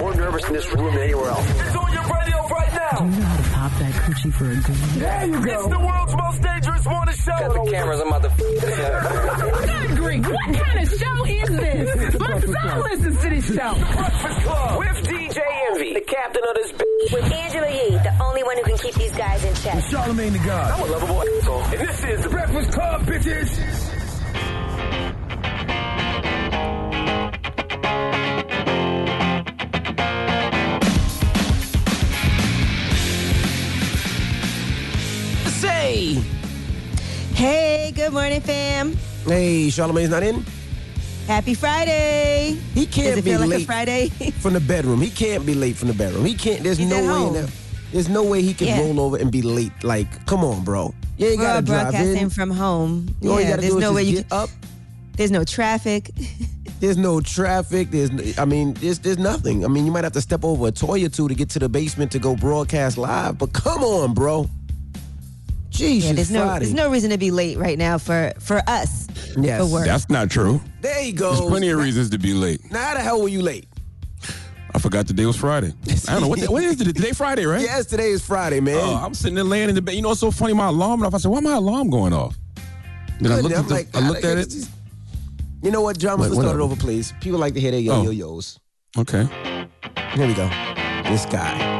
more nervous in this room than anywhere else. It's on your radio right now. Do you know how to pop that coochie for a green? There you go. It's the world's most dangerous morning show. Got the cameras. I'm about to. Good grief, what kind of show is this? My son listens to this show. Breakfast Club. With DJ Envy, the captain of this bitch. With Angela Yee, the only one who can keep these guys in check. Charlamagne the God. I'm a lovable asshole. And this is the Breakfast Club, bitches. Hey, good morning, fam. hey, Charlamagne's not in. Happy Friday. He can't be feel like late a Friday? from the bedroom. He can't be late from the bedroom. He can't. There's He's no way. home. That, there's no way he can Yeah. roll over and be late. Like, come on, bro. You ain't We're gotta drive broadcasting in. from home. You yeah, gotta there's no way you get can, up. There's no traffic. There's no traffic. There's, I mean, there's, there's nothing. I mean, you might have to step over a toy or two to get to the basement to go broadcast live. But come on, bro. Jeez, Yeah, there's no Friday. there's no reason to be late right now for for us. Yes. For work. That's not true. there you go. There's plenty of reasons to be late. Now, how the hell were you late? I forgot today was Friday. I don't know what, day- what is it today. Friday, right? Yes, today is Friday, man. Oh, I'm sitting there laying in the bed. You know what's so funny? My alarm went off. I said, "Why am my alarm going off?" Then I Good, looked, I'm at, the, like, I looked I- at it's it. just- You know what, John? Wait, Let's start it over, please. People like to hear their yo Oh. yo yo's. Okay. Here we go. This guy.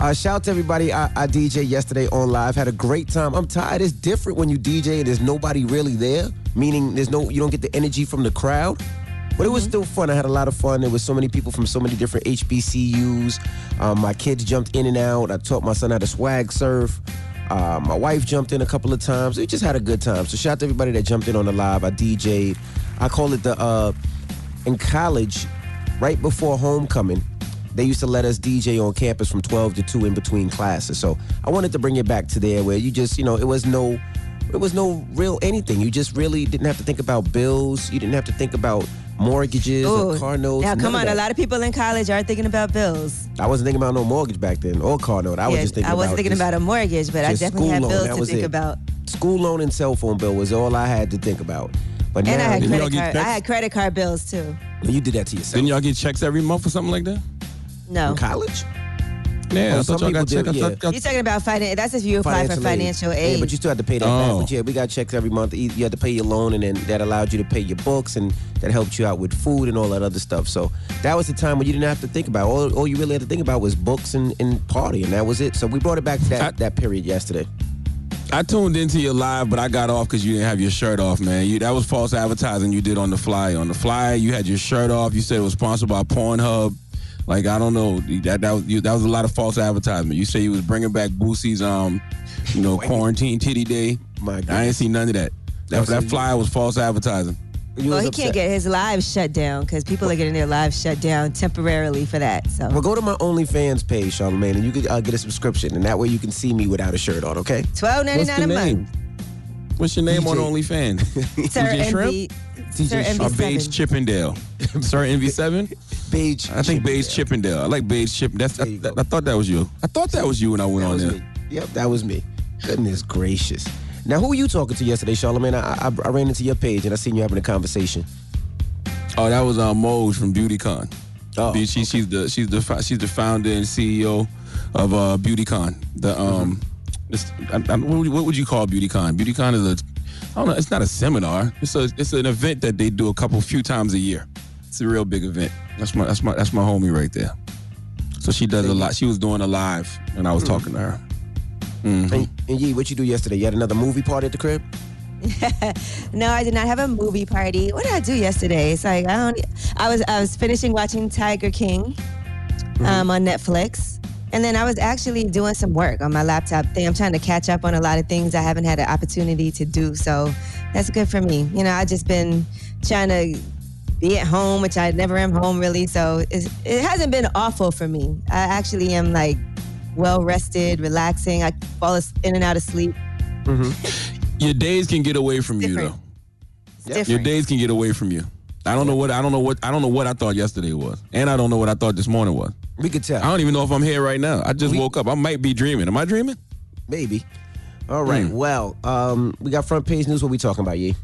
Uh, shout out to everybody I, I DJ yesterday on live. Had a great time. I'm tired. It's different when you DJ and there's nobody really there. Meaning there's no you don't get the energy from the crowd. But it was still fun. I had a lot of fun. There was so many people from so many different HBCUs. Um, my kids jumped in and out. I taught my son how to swag surf. Uh, my wife jumped in a couple of times. We just had a good time. So shout out to everybody that jumped in on the live. I DJ'd. I call it the uh, in college, right before homecoming, they used to let us DJ on campus from 12 to 2 in between classes. So I wanted to bring it back to there where you just, you know, it was no it was no real anything. You just really didn't have to think about bills. You didn't have to think about mortgages or car notes. Now, come on. A lot of people in college are thinking about bills. I wasn't thinking about no mortgage back then or car note. I was just thinking I wasn't about thinking just about a mortgage, but I definitely school had loan. bills That to think it. about. School loan and cell phone bill was all I had to think about. But And now I had credit card. I had credit card bills too. you did that to yourself. Didn't y'all get checks every month or something like that? No. in college? Yeah, Oh, I thought y'all got people checks. did, I yeah. thought- You're talking about finance. That's if you apply for financial aid. Yeah, but you still had to pay that back. Oh. But yeah, we got checks every month. You you had to pay your loan, and then that allowed you to pay your books, and that helped you out with food and all that other stuff. So that was the time when you didn't have to think about. All, all you really had to think about was books and, and party, and that was it. So we brought it back to that, I- that period yesterday. I tuned into your live, but I got off because you didn't have your shirt off, man. You that was false advertising you did on the fly. On the fly, you had your shirt off. You said it was sponsored by Pornhub. Like I don't know that that was you, that was a lot of false advertisement. You say you was bringing back Boosie's um, you know, quarantine titty day. My God. I ain't seen none of that. That that flyer was false advertising. He well, he upset. can't get his live shut down because people are getting their live shut down temporarily for that. So, well, go to my OnlyFans page, Charlamagne, and you can uh, get a subscription, and that way you can see me without a shirt on. Okay, twelve ninety nine a name? month. What's your name DJ. on OnlyFans? Sir NV. Sir NV7. Chippendale. Sir NV7. Beige. I think Chippendale. Beige Chippendale. I like Beige Chippendale. That's, I, I, thought that was you. I thought that was you when I went that on there. Me. Yep, that was me. Goodness gracious. Now, who were you talking to yesterday, Charlamagne? I, I, I, ran into your page and I seen you having a conversation. Oh, that was uh, Moj from BeautyCon. Oh, she, okay. she's the she's the she's the founder and CEO of uh, BeautyCon. The um, mm-hmm. I, I, what would you call BeautyCon? BeautyCon is a I don't know. It's not a seminar. It's a it's an event that they do a couple few times a year. It's a real big event. That's my that's my that's my homie right there. So she does a lot. She was doing a live, and I was talking to her. And, and Yee, what you do yesterday? You had another movie party at the crib? No, I did not have a movie party. What did I do yesterday? It's like I don't. I was I was finishing watching Tiger King Mm-hmm. um, on Netflix. And then I was actually doing some work on my laptop thing. I'm trying to catch up on a lot of things I haven't had an opportunity to do. So that's good for me. You know, I've just been trying to be at home, which I never am home really. So it's, it hasn't been awful for me. I actually am like well rested, relaxing. I fall in and out of sleep. Your days can get away from you though. It's Your days can get away from you. I don't know what I don't know what I don't know what I thought yesterday was, and I don't know what I thought this morning was. We could tell. I don't even know if I'm here right now. I just We- woke up. I might be dreaming. Am I dreaming? Maybe. All right. Hmm. Well, um, we got front page news. What we talking about, Yee?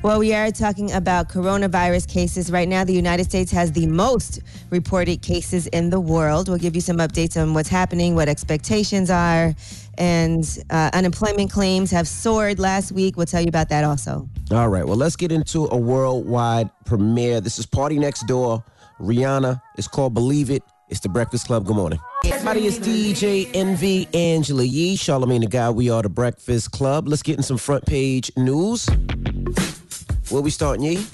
Well, we are talking about coronavirus cases. Right now, the United States has the most reported cases in the world. We'll give you some updates on what's happening, what expectations are, and uh, unemployment claims have soared last week. We'll tell you about that also. All right. Well, let's get into a worldwide premiere. This is PartyNextDoor. Rihanna. It's called Believe It. It's the Breakfast Club. Good morning. Everybody, it's DJ Envy Angela Yee, Charlamagne the Guy. We are the Breakfast Club. Let's get in some front page news. Where we starting, Yee?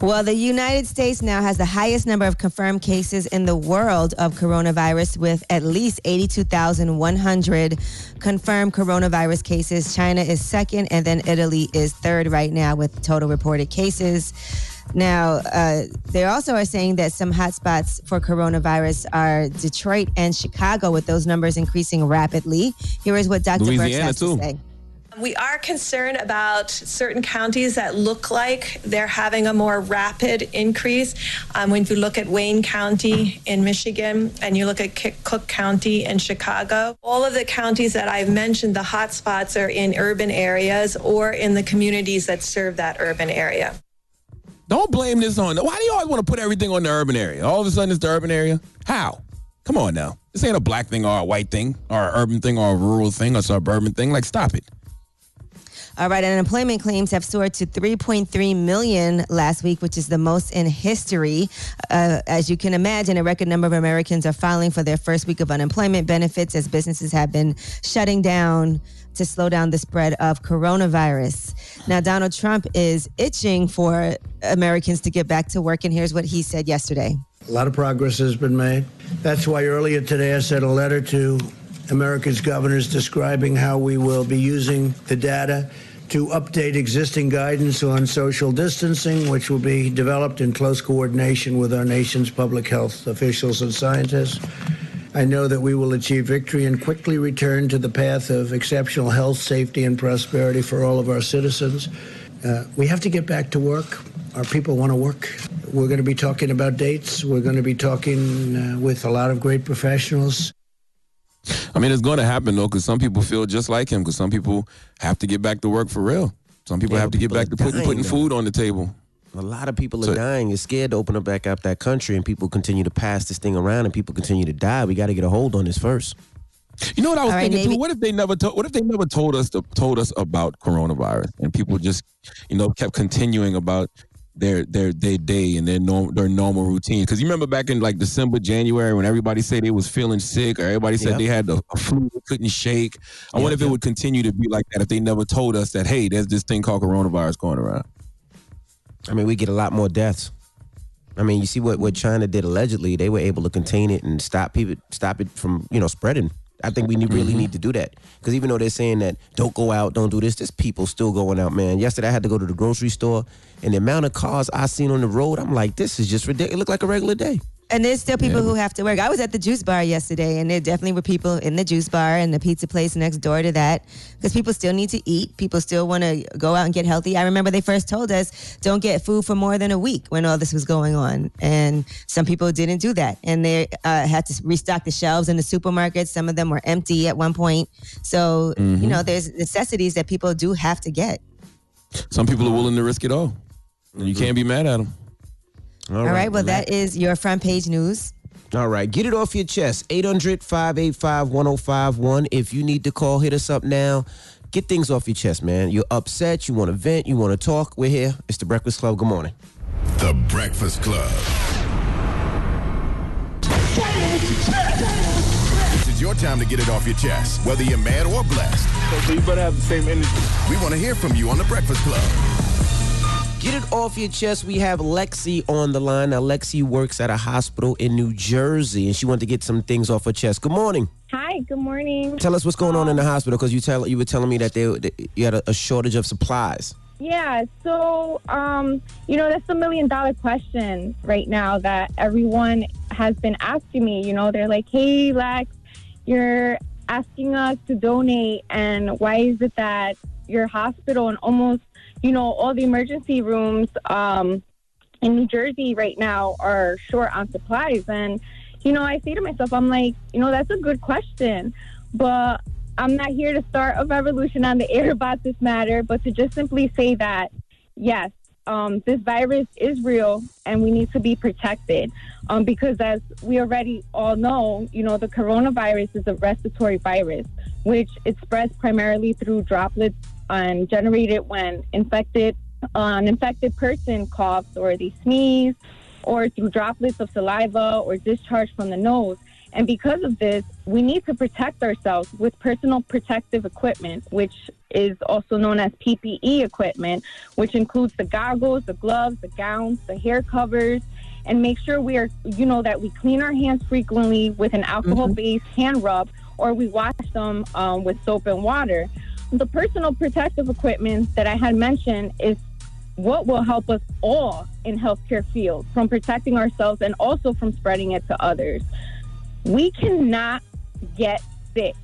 Well, the United States now has the highest number of confirmed cases in the world of coronavirus with at least 82,100 confirmed coronavirus cases. China is second, and then Italy is third right now with total reported cases. Now, uh, they also are saying that some hotspots for coronavirus are Detroit and Chicago, with those numbers increasing rapidly. Here is what Dr. Birx Louisiana, has to say. We are concerned about certain counties that look like they're having a more rapid increase. Um, when you look at Wayne County in Michigan and you look at Cook County in Chicago, all of the counties that I've mentioned, the hotspots are in urban areas or in the communities that serve that urban area. Don't blame this on. Why do you always want to put everything on the urban area? All of a sudden, it's the urban area. How? Come on now. This ain't a black thing or a white thing or an urban thing or a rural thing or suburban thing. Like, stop it. All right, unemployment claims have soared to 3.3 million last week, which is the most in history. Uh, as you can imagine, a record number of Americans are filing for their first week of unemployment benefits as businesses have been shutting down to slow down the spread of coronavirus. Now, Donald Trump is itching for Americans to get back to work, and here's what he said yesterday. A lot of progress has been made. That's why earlier today I sent a letter to America's governors describing how we will be using the data to update existing guidance on social distancing, which will be developed in close coordination with our nation's public health officials and scientists. I know that we will achieve victory and quickly return to the path of exceptional health, safety, and prosperity for all of our citizens. Uh, we have to get back to work. Our people want to work. We're going to be talking about dates. We're going to be talking uh, with a lot of great professionals. I mean, it's going to happen though, because some people feel just like him. Because some people have to get back to work for real. Some people Yeah, have to get back to putting putting food on the table. A lot of people are So- dying. You're scared to open up back up that country, and people continue to pass this thing around, and people continue to die. We got to get a hold on this first. You know what I was All right, thinking Navy- too? What if they never told? What if they never told us to, told us about coronavirus, and people mm-hmm. just, you know, kept continuing about their their their day and their norm, their normal routine? Because you remember back in like December, January, when everybody said they was feeling sick, or everybody said Yep. they had the flu, couldn't shake. I wonder if it would continue to be like that if they never told us that, hey, there's this thing called coronavirus going around. I mean, we get a lot more deaths. I mean, you see what, what China did allegedly. They were able to contain it and stop people, stop it from you know spreading. I think we need, really mm-hmm. need to do that because even though they're saying that don't go out, don't do this, there's people still going out, man. Yesterday I had to go to the grocery store, and the amount of cars I seen on the road, I'm like, this is just ridiculous. It looked like a regular day. And there's still people who have to work. I was at the juice bar yesterday, and there definitely were people in the juice bar and the pizza place next door to that because people still need to eat. People still want to go out and get healthy. I remember they first told us don't get food for more than a week when all this was going on, and some people didn't do that, and they uh, had to restock the shelves in the supermarkets. Some of them were empty at one point. So you know, there's necessities that people do have to get. Some people are willing to risk it all, and you can't be mad at them. All right. Well, that is your front page news. All right, get it off your chest. 800 585 1051. If you need to call, hit us up now. Get things off your chest, man. You're upset, you want to vent, you want to talk. We're here. It's the Breakfast Club. Good morning. The Breakfast Club. This is your time to get it off your chest, whether you're mad or blessed. So you better have the same energy. We want to hear from you on The Breakfast Club. Get it off your chest. We have Lexi on the line. Now, Lexi works at a hospital in New Jersey, and she wanted to get some things off her chest. Good morning. Hi, good morning. Tell us what's going on in the hospital because you tell you were telling me that they, that you had a, a shortage of supplies. Yeah, so um, you know that's the million dollar question right now that everyone has been asking me. You know, they're like, "Hey, Lex, you're asking us to donate, and why is it that your hospital and almost, you know, all the emergency rooms um, in New Jersey right now are short on supplies?" And you know, I say to myself, I'm like, you know, that's a good question, but I'm not here to start a revolution on the air about this matter, but to just simply say that, yes, um, this virus is real and we need to be protected. Um, because as we already all know, you know, the coronavirus is a respiratory virus, which it spreads primarily through droplets um, generated when infected, uh, an infected person coughs or they sneeze or through droplets of saliva or discharge from the nose. And because of this, we need to protect ourselves with personal protective equipment, which is also known as PPE equipment, which includes the goggles, the gloves, the gowns, the hair covers, and make sure we are, you know, that we clean our hands frequently with an alcohol based hand rub or we wash them um, with soap and water. The personal protective equipment that I had mentioned is what will help us all in healthcare field from protecting ourselves and also from spreading it to others. We cannot get sick.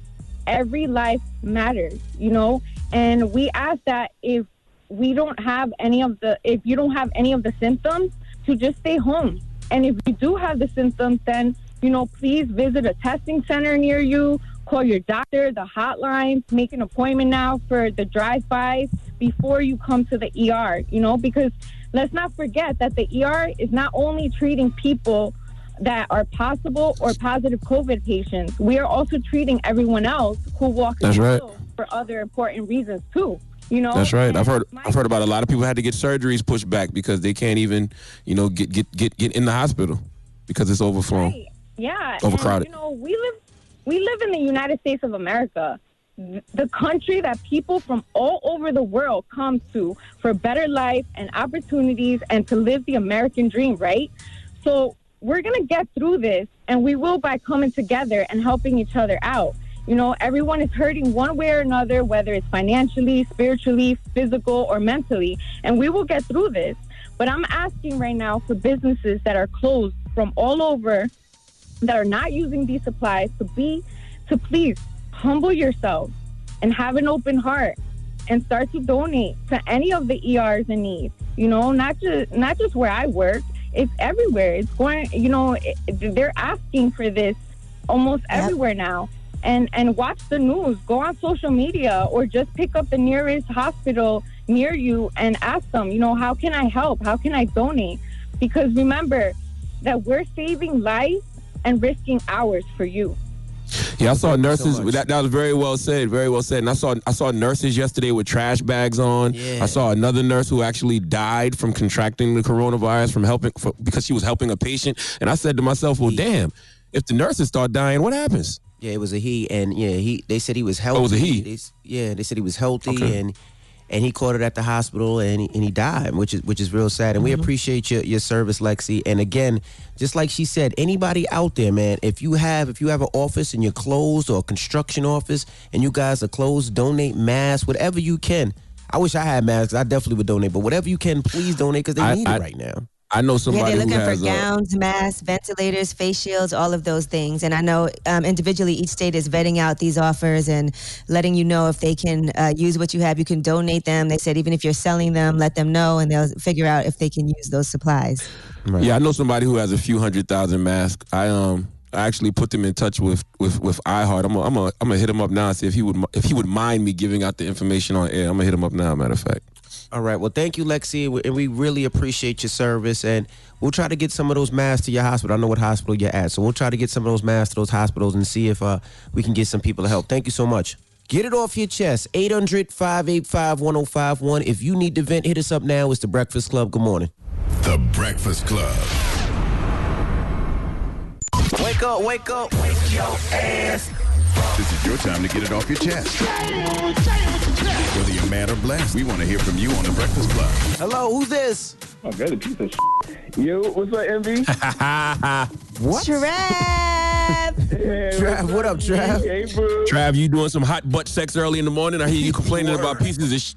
Every life matters, you know, and we ask that if we don't have any of the if you don't have any of the symptoms to just stay home. And if you do have the symptoms then, you know, please visit a testing center near you, call your doctor, the hotline, make an appointment now for the drive-by before you come to the ER, you know, because let's not forget that the ER is not only treating people that are possible or positive COVID patients, we are also treating everyone else who walks That's in right. for other important reasons too. You know, That's right. I've heard I've heard about a lot of people had to get surgeries pushed back because they can't even, you know, get get get, get in the hospital because it's overflown. Yeah, Overcrowded. And, you know, we live we live in the United States of America, the country that people from all over the world come to for better life and opportunities and to live the American dream, right? So we're gonna get through this, and we will by coming together and helping each other out. You know, everyone is hurting one way or another, whether it's financially, spiritually, physical, or mentally, and we will get through this. But I'm asking right now for businesses that are closed from all over that are not using these supplies to be to please humble yourself and have an open heart and start to donate to any of the ERs in need. You know, not just not just where I work. It's everywhere. It's going. You know, it, they're asking for this almost everywhere now. And and watch the news. Go on social media or just pick up the nearest hospital near you and ask them. You know, how can I help? How can I donate? Because remember that we're saving lives and risking hours for you. Yeah, I saw Thank you so nurses. that, that was very well said. Very well said. And I saw I saw nurses yesterday with trash bags on. Yeah. I saw another nurse who actually died from contracting the coronavirus from helping for, because she was helping a patient. And I said to myself, well, damn, if the nurses start dying, what happens? Yeah, it was a he, and yeah, he. They said he was healthy. Oh, it was a he? They yeah, they said he was healthy, Okay. and and he caught it at the hospital, and he, and he died, which is which is real sad. And we mm-hmm. appreciate your your service, Lexi. And again, just like she said, anybody out there, man, if you have if you have an office and you're closed or a construction office and you guys are closed, donate masks, whatever you can. I wish I had masks. I definitely would donate, but whatever you can, please donate because they I- need I- it right now. I know somebody. Yeah, they're who looking has for gowns, masks, ventilators, face shields, all of those things. And I know um, individually, each state is vetting out these offers and letting you know if they can uh, use what you have. You can donate them. They said even if you're selling them, let them know, and they'll figure out if they can use those supplies. Yeah, I know somebody who has a few hundred thousand masks. I um I actually put them in touch with with with iHeart. I'm gonna I'm gonna I'm gonna hit him up now and see if he would if he would mind me giving out the information on air. I'm gonna hit him up now. Matter of fact. All right. Well, thank you, Lexi, and we really appreciate your service. And we'll try to get some of those masks to your hospital. I know what hospital you're at, so we'll try to get some of those masks to those hospitals and see if uh, we can get some people to help. Thank you so much. Get it off your chest. 800 585 1051. If you need to vent, hit us up now. It's the Breakfast Club. Good morning. The Breakfast Club. Wake up, wake up. Wake your ass. This is your time to get it off your chest. Whether you're mad or blessed, we want to hear from you on The Breakfast Club. Hello, who's this? My God, a piece of shit. Yo, what's up, Envy? what? Trav. Trav, what up, Trav? Hey, bro. Trav, you doing some hot butt sex early in the morning? I hear you complaining about pieces of shit.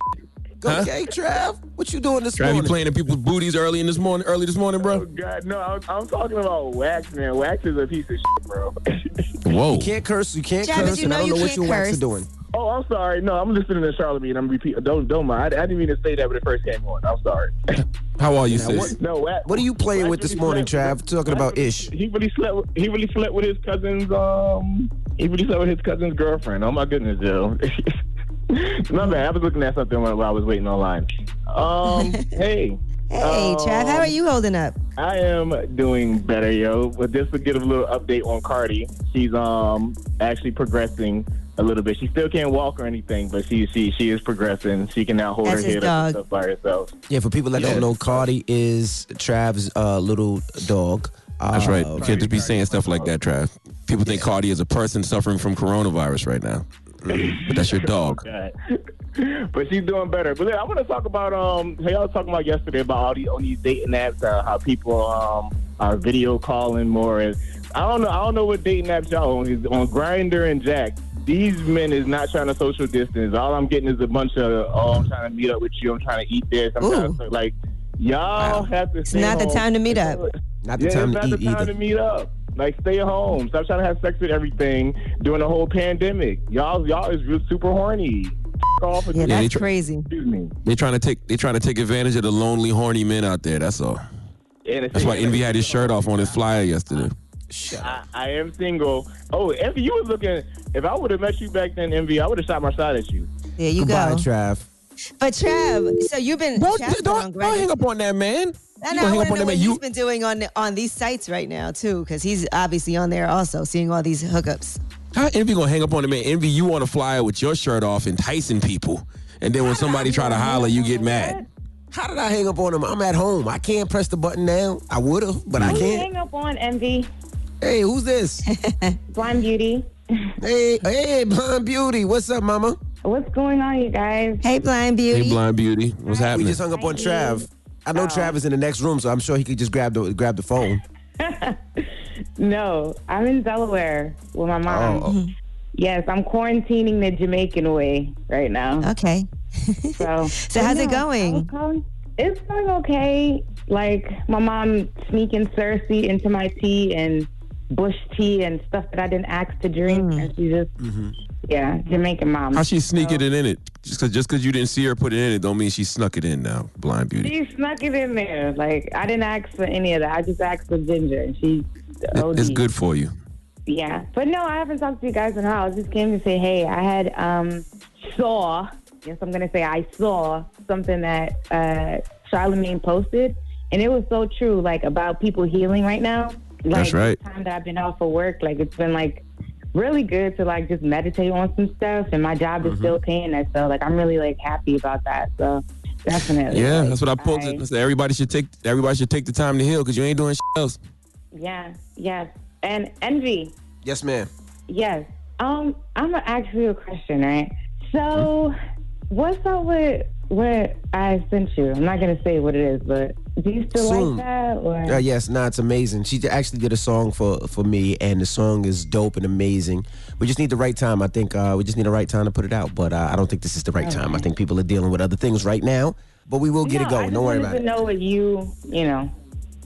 Huh? Okay, Trav, what you doing this morning? Trav, you morning? playing in people's booties early in this morning? Early this morning, bro? Oh, God, no, I'm, I'm talking about wax, man. Wax is a piece of shit, bro. Whoa. You can't curse. You can't Travis, curse, you and I don't you know what can't your wax curse. are doing. oh, I'm sorry. No, I'm listening to Charlamagne. I'm repeat. Don't, don't mind. I, I didn't mean to say that when it first came on. I'm sorry. How are you, Now, sis? what- no, wax. What are you playing wax with this morning, slept- Trav? Talking about Ish. He really slept. With, he really slept with his cousin's. Um, he really slept with his cousin's girlfriend. Oh my goodness, Joe. My bad. I was looking at something while I was waiting online. Um, hey. Hey, Trav, how are Um, you holding up? I am doing better, yo. But just to give a little update on Cardi, she's um actually progressing a little bit. She still can't walk or anything, but she she she is progressing. She can now hold That's her his head up and dog. stuff by herself. Yeah, for people that Yeah. don't know, Cardi is Trav's uh, little dog. That's right. Uh, You can't just be saying stuff like that, Trav. People think Cardi is a person suffering from coronavirus right now. But that's your dog. But she's doing better. But I want to talk about um. How y'all was talking about yesterday about all these on these dating apps, uh, how people um are video calling more. And I don't know. I don't know what dating apps y'all on. Is on Grindr and Jack. These men is not trying to social distance. All I'm getting is a bunch of oh, I'm trying to meet up with you. I'm trying to eat this. I'm trying to like y'all have to. It's stay not the time to meet up. Not the yeah, time it's to not eat the time either. to meet up. Like, stay at home. Stop trying to have sex with everything during the whole pandemic. Y'all, y'all is real super horny. F- off and Yeah, they that's tr- crazy. Excuse me. They trying to take they trying to take advantage of the lonely, horny men out there. That's all. And That's why Envy had his shirt off on his flyer yesterday. I, I am single. Oh, Envy, you was looking. If I would have met you back then, Envy, I would have shot my shot at you. There you Goodbye, go. Trav. But Trav, so you've been Don't, Trav's don't, on don't hang up on that man. I You know. I hang up on know that what man? he's You, been doing on on these sites right now too, because he's obviously on there also seeing all these hookups. how Envy gonna hang up on the man? Envy, you want to flyer with your shirt off, enticing people, and then when somebody try to holler, you get mad. How did I hang up on him? I'm at home. I can't press the button now. I would have, but I Who you can't. hang up on Envy? Hey, who's this? Blind Beauty. hey, hey, Blonde Beauty. What's up, mama? What's going on, you guys? Hey, blind beauty. Hey, blind beauty, what's happening? We just hung up on Trav. I know Oh. Trav is in the next room, so I'm sure he could just grab the grab the phone. No, I'm in Delaware with my mom. Oh, Yes, I'm quarantining the Jamaican way right now. Okay. So, So how's it going? It's going okay. Like my mom sneaking cerasee into my tea and bush tea and stuff that I didn't ask to drink, and she just, yeah, Jamaican mom. How she sneaking it in it? Just cause, just 'cause you didn't see her put it in it, don't mean she snuck it in now. Blind beauty. She snuck it in there. Like I didn't ask for any of that. I just asked for ginger, and she. OD. it's good for you. Yeah, but no, I haven't talked to you guys in a while. I just came to say, hey, I had um saw. Yes, I'm gonna say I saw something that uh Charlamagne posted, and it was so true. Like about people healing right now. Like, That's right. The time that I've been off of work, like it's been like really good to like just meditate on some stuff, and my job Mm-hmm. is still paying us. So like I'm really like happy about that. So definitely. Yeah, like, that's what I posted. I said everybody should take everybody should take the time to heal because you ain't doing shit else. Yeah, yes. And envy. yes, ma'am. Yes. Um, I'm gonna ask you a question, right? So, what's up with what I sent you? I'm not gonna say what it is, but do you still Soon. like that? Or Uh, yes, nah, it's amazing. She actually did a song for for me, and the song is dope and amazing. We just need the right time. I think uh, we just need the right time to put it out. But uh, I don't think this is the right time. I think people are dealing with other things right now. But we will get no, it I going. just Don't worry about to it. know what you, you know.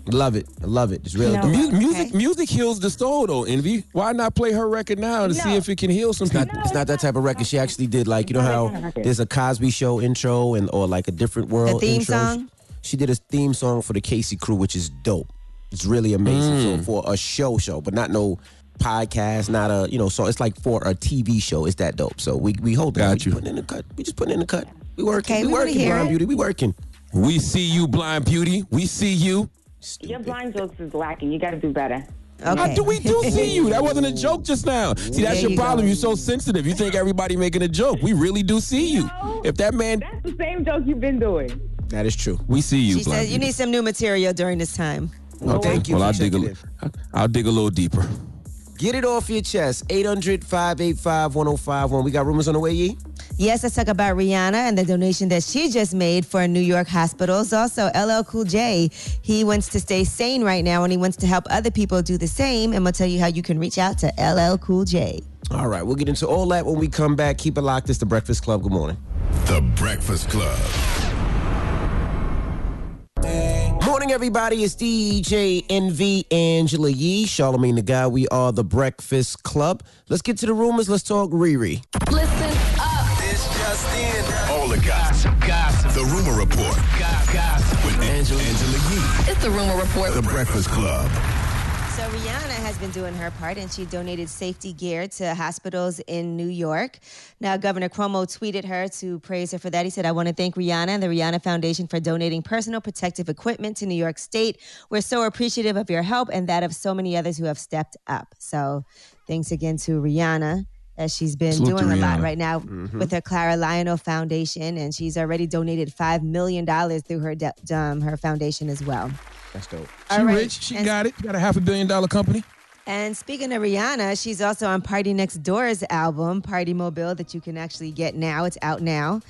Love it. Love it. It's real No. dope. Mu- music music heals the soul though. Envy. Why not play her record now to see if it can heal some It's not, people? it's not that type of record. She actually did like you know how that kind of record. there's a Cosby Show intro and or like a different world theme intro. song? She did a theme song for the Casey Crew, which is dope. It's really amazing. Mm. So for a show, show, but not no podcast, not a you know. So it's like for a TV show. It's that dope. So we we hold that. Got we you. Putting in the cut. We just putting in the cut. We working. Okay, we we working. Blind it. Beauty. We working. We see you, blind beauty. We see you. Your blind jokes is lacking. You got to do better. I Okay. do, we do see you. That wasn't a joke just now. See, that's There your you problem. go. You're so sensitive. You think everybody making a joke. We really do see you. No. If that man, That's the same joke you've been doing. That is true. we see you. She blind said you need some new material during this time. Well, thank you. Well, I'll dig a, I'll dig a little deeper. Get it off your chest. 800 585 1051. We got rumors on the way, Yee? Yes, let's talk about Rihanna and the donation that she just made for New York hospitals. Also, LL Cool J, he wants to stay sane right now and he wants to help other people do the same. And we'll tell you how you can reach out to LL Cool J. All right, we'll get into all that when we come back. Keep it locked. It's The Breakfast Club. Good morning. The Breakfast Club. Morning, everybody. It's DJ Envy Angela Yee, Charlamagne the Guy. We are The Breakfast Club. Let's get to the rumors. Let's talk Riri. Listen up. This just in. All the gossip. Gossip. The Rumor Report Gossip. with Angela, Angela Yee. It's the rumor report. The Breakfast Club. So Rihanna has been doing her part and she donated safety gear to hospitals in New York. Now, Governor Cuomo tweeted her to praise her for that. He said, I want to thank Rihanna and the Rihanna Foundation for donating personal protective equipment to New York State. We're so appreciative of your help and that of so many others who have stepped up. So thanks again to Rihanna. As she's been Salute doing a lot right now with her Clara Lionel Foundation, and she's already donated five million dollars through her de- um, her foundation as well. That's dope. She All right. rich. She And- got it. Got a half a billion dollar company. And speaking of Rihanna, she's also on PartyNextDoor's album, Partymobile, that you can actually get now. It's out now.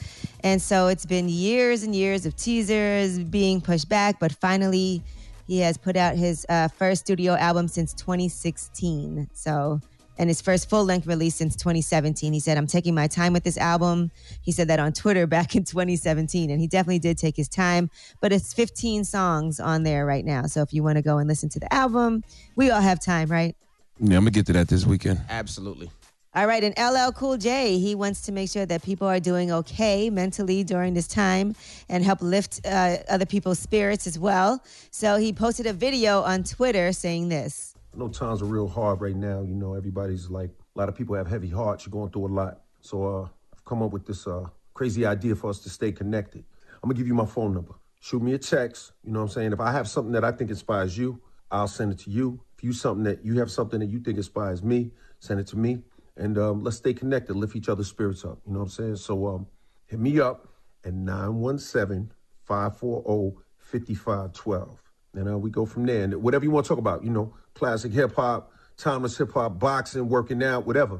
And so it's been years and years of teasers being pushed back, but finally he has put out his uh, first studio album since 2016. So, and his first full length release since 2017. He said, I'm taking my time with this album. He said that on Twitter back in 2017. And he definitely did take his time, but it's 15 songs on there right now. So if you want to go and listen to the album, we all have time, right? Yeah, I'm gonna get to that this weekend. Absolutely. All right, and LL Cool J, he wants to make sure that people are doing okay mentally during this time and help lift uh, other people's spirits as well. So he posted a video on Twitter saying this. I know times are real hard right now. You know, everybody's like, a lot of people have heavy hearts. You're going through a lot. So uh, I've come up with this uh, crazy idea for us to stay connected. I'm gonna give you my phone number. Shoot me a text. You know what I'm saying? If I have something that I think inspires you, I'll send it to you. If you something that you have something that you think inspires me, send it to me. And um, let's stay connected, lift each other's spirits up. You know what I'm saying? So um, hit me up at 917 540 5512. And uh, we go from there. And whatever you want to talk about, you know, classic hip hop, timeless hip hop, boxing, working out, whatever.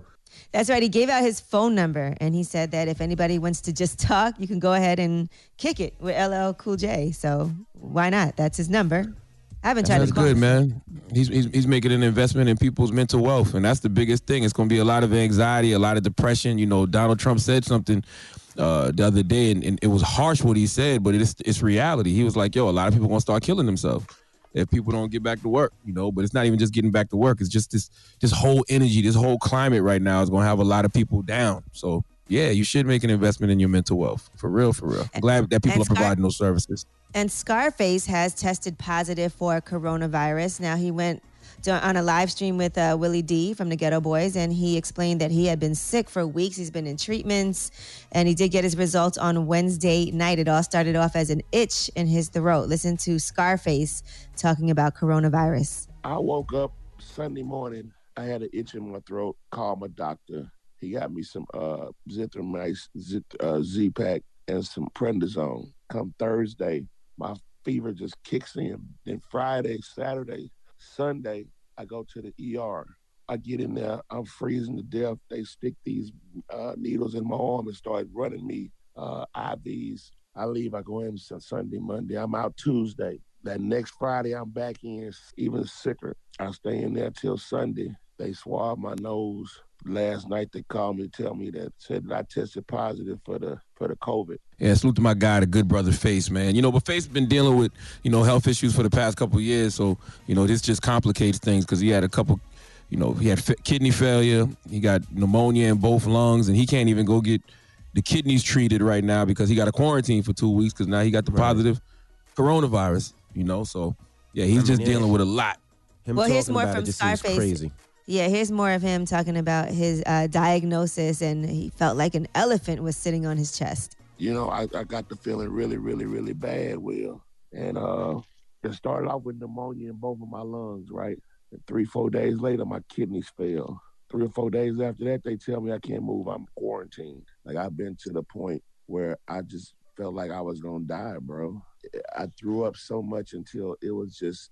That's right, he gave out his phone number and he said that if anybody wants to just talk, you can go ahead and kick it with LL Cool J. So why not? That's his number. I've been trying That's to call good, man. He's, he's he's making an investment in people's mental wealth, and that's the biggest thing. It's going to be a lot of anxiety, a lot of depression. You know, Donald Trump said something uh, the other day, and, and it was harsh what he said, but it's it's reality. He was like, "Yo, a lot of people to start killing themselves if people don't get back to work." You know, but it's not even just getting back to work. It's just this this whole energy, this whole climate right now is to have a lot of people down. So. Yeah, you should make an investment in your mental wealth. For real, for real. I'm glad that people are providing those services. And Scarface has tested positive for coronavirus. Now he went on a live stream with uh, Willie D from the Geto Boys, and he explained that he had been sick for weeks. He's been in treatments, and he did get his results on Wednesday night. It all started off as an itch in his throat. Listen to Scarface talking about coronavirus. I woke up Sunday morning. I had an itch in my throat. Called my doctor. He got me some uh, Zithromax, Z, uh, Z-Pack, and some prednisone. Come Thursday, my fever just kicks in. Then Friday, Saturday, Sunday, I go to the ER. I get in there, I'm freezing to death. They stick these uh, needles in my arm and start running me uh, IVs. I leave, I go in Sunday, Monday. I'm out Tuesday. That next Friday, I'm back in, even sicker. I stay in there till Sunday. They swab my nose. Last night they called me to tell me that said that I tested positive for the for the COVID. Yeah, salute to my guy, the good brother Face, man. You know, but Face been dealing with, you know, health issues for the past couple of years. So, you know, this just complicates things because he had a couple, you know, he had fa- kidney failure. He got pneumonia in both lungs, and he can't even go get the kidneys treated right now because he got a quarantine for two weeks because now he got the positive coronavirus, you know. So, yeah, he's I mean, just yeah. dealing with a lot. Him Well, here's talking more about from it just crazy. Yeah, here's more of him talking about his uh, diagnosis, and he felt like an elephant was sitting on his chest. You know, I, I got the feeling really, really, really bad, Will. And uh it started off with pneumonia in both of my lungs, right? And three, four days later, my kidneys failed. Three or four days after that, they tell me I can't move. I'm quarantined. Like I've been to the point where I just felt like I was gonna die, bro. I threw up so much until it was just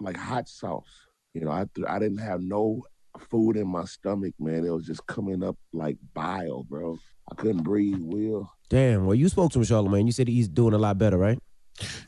like hot sauce. You know, I th- I didn't have no food in my stomach, man. It was just coming up like bile, bro. I couldn't breathe. Will. Damn. Well, you spoke to him, Charlamagne. You said he's doing a lot better, right?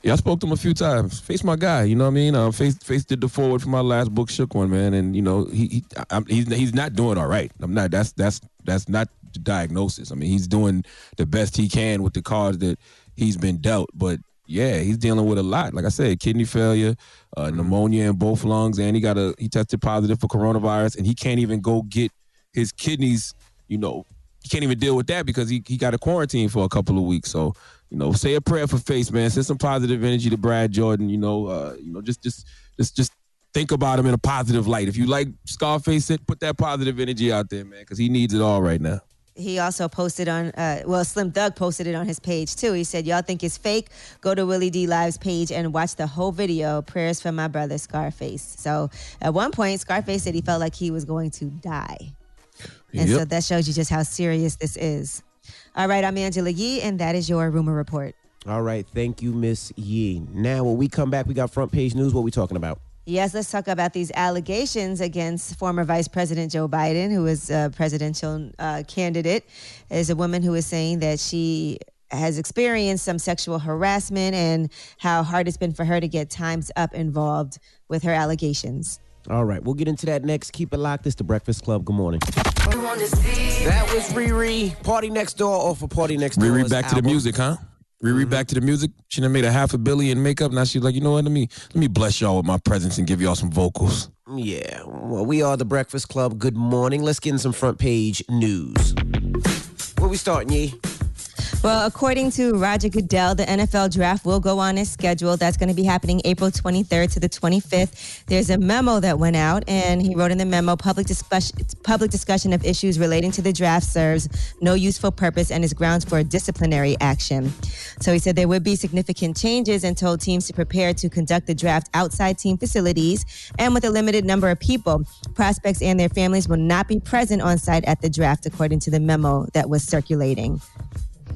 Yeah, I spoke to him a few times. Face my guy, you know what I mean. Um, Face Face did the forward for my last book, shook one man, and you know he, he I'm, he's he's not doing all right. I'm not. That's that's that's not the diagnosis. I mean, he's doing the best he can with the cards that he's been dealt, but yeah, he's dealing with a lot. Like I said, kidney failure, uh, pneumonia in both lungs, and he got a he tested positive for coronavirus, and he can't even go get his kidneys. You know, he can't even deal with that because he he got a quarantine for a couple of weeks. So you know, say a prayer for Face, man. Send some positive energy to Brad Jordan. You know, uh, you know, just just just just think about him in a positive light. If you like Scarface, put that positive energy out there, man, because he needs it all right now. He also posted on, uh, well, Slim Thug posted it on his page too. He said, Y'all think it's fake? Go to Willie D Live's page and watch the whole video. Prayers for my brother Scarface. So at one point, Scarface said he felt like he was going to die. And Yep. so that shows you just how serious this is. All right, I'm Angela Yee, and that is your rumor report. All right. Thank you, Miss Yee. Now, when we come back, we got front page news. What we talking about? Yes, let's talk about these allegations against former Vice President Joe Biden, who is a presidential uh, candidate. Is a woman who is saying that she has experienced some sexual harassment and how hard it's been for her to get Times Up involved with her allegations. All right. We'll get into that next. Keep it locked. It's the Breakfast Club. Good morning. That was Riri. PartyNextDoor off of PartyNextDoor. Riri back to the music, huh? Riri mm-hmm. back to the music. She done made a half a billion makeup. Now she's like, you know what? Let me let me bless y'all with my presence and give y'all some vocals. Yeah. Well, we are the Breakfast Club. Good morning. Let's get in some front page news. Where we starting, Yee? Well, according to Roger Goodell, the NFL draft will go on as scheduled. That's going to be happening April 23rd to the 25th. There's a memo that went out, and he wrote in the memo public discussion, public discussion of issues relating to the draft serves no useful purpose and is grounds for disciplinary action. So he said there would be significant changes and told teams to prepare to conduct the draft outside team facilities and with a limited number of people. Prospects and their families will not be present on site at the draft, according to the memo that was circulating.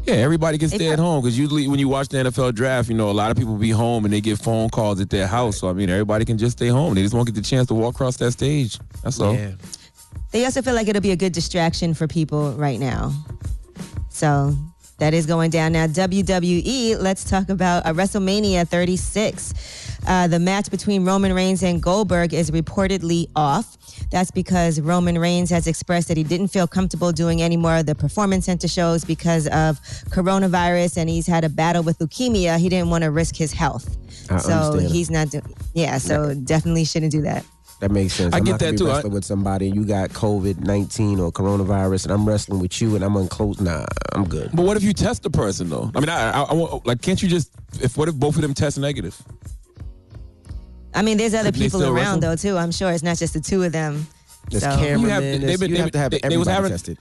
Yeah, everybody can stay at home because usually when you watch the NFL draft, you know, a lot of people be home and they get phone calls at their house. So I mean, everybody can just stay home. They just won't get the chance to walk across that stage. That's all. Yeah. They also feel like it'll be a good distraction for people right now. So that is going down now. WWE, let's talk about uh, WrestleMania 36. Uh, the match between Roman Reigns and Goldberg is reportedly off. That's because Roman Reigns has expressed that he didn't feel comfortable doing any more of the performance center shows because of coronavirus and he's had a battle with leukemia. He didn't want to risk his health. I so understand. he's not doing, yeah, so definitely shouldn't do that. That makes sense. I I'm get not gonna that be too. I- Wrestling with somebody, and you got COVID nineteen or coronavirus, and I'm wrestling with you, and I'm unclose. Nah, I'm good. But what if you test the person though? I mean, I, I, I want- like, can't you just if what if both of them test negative? I mean, there's other Couldn't they people still around wrestle? though too. I'm sure it's not just the two of them. There's So- cameramen. You have- there's- they've been- you have to have they- they was everybody having- tested.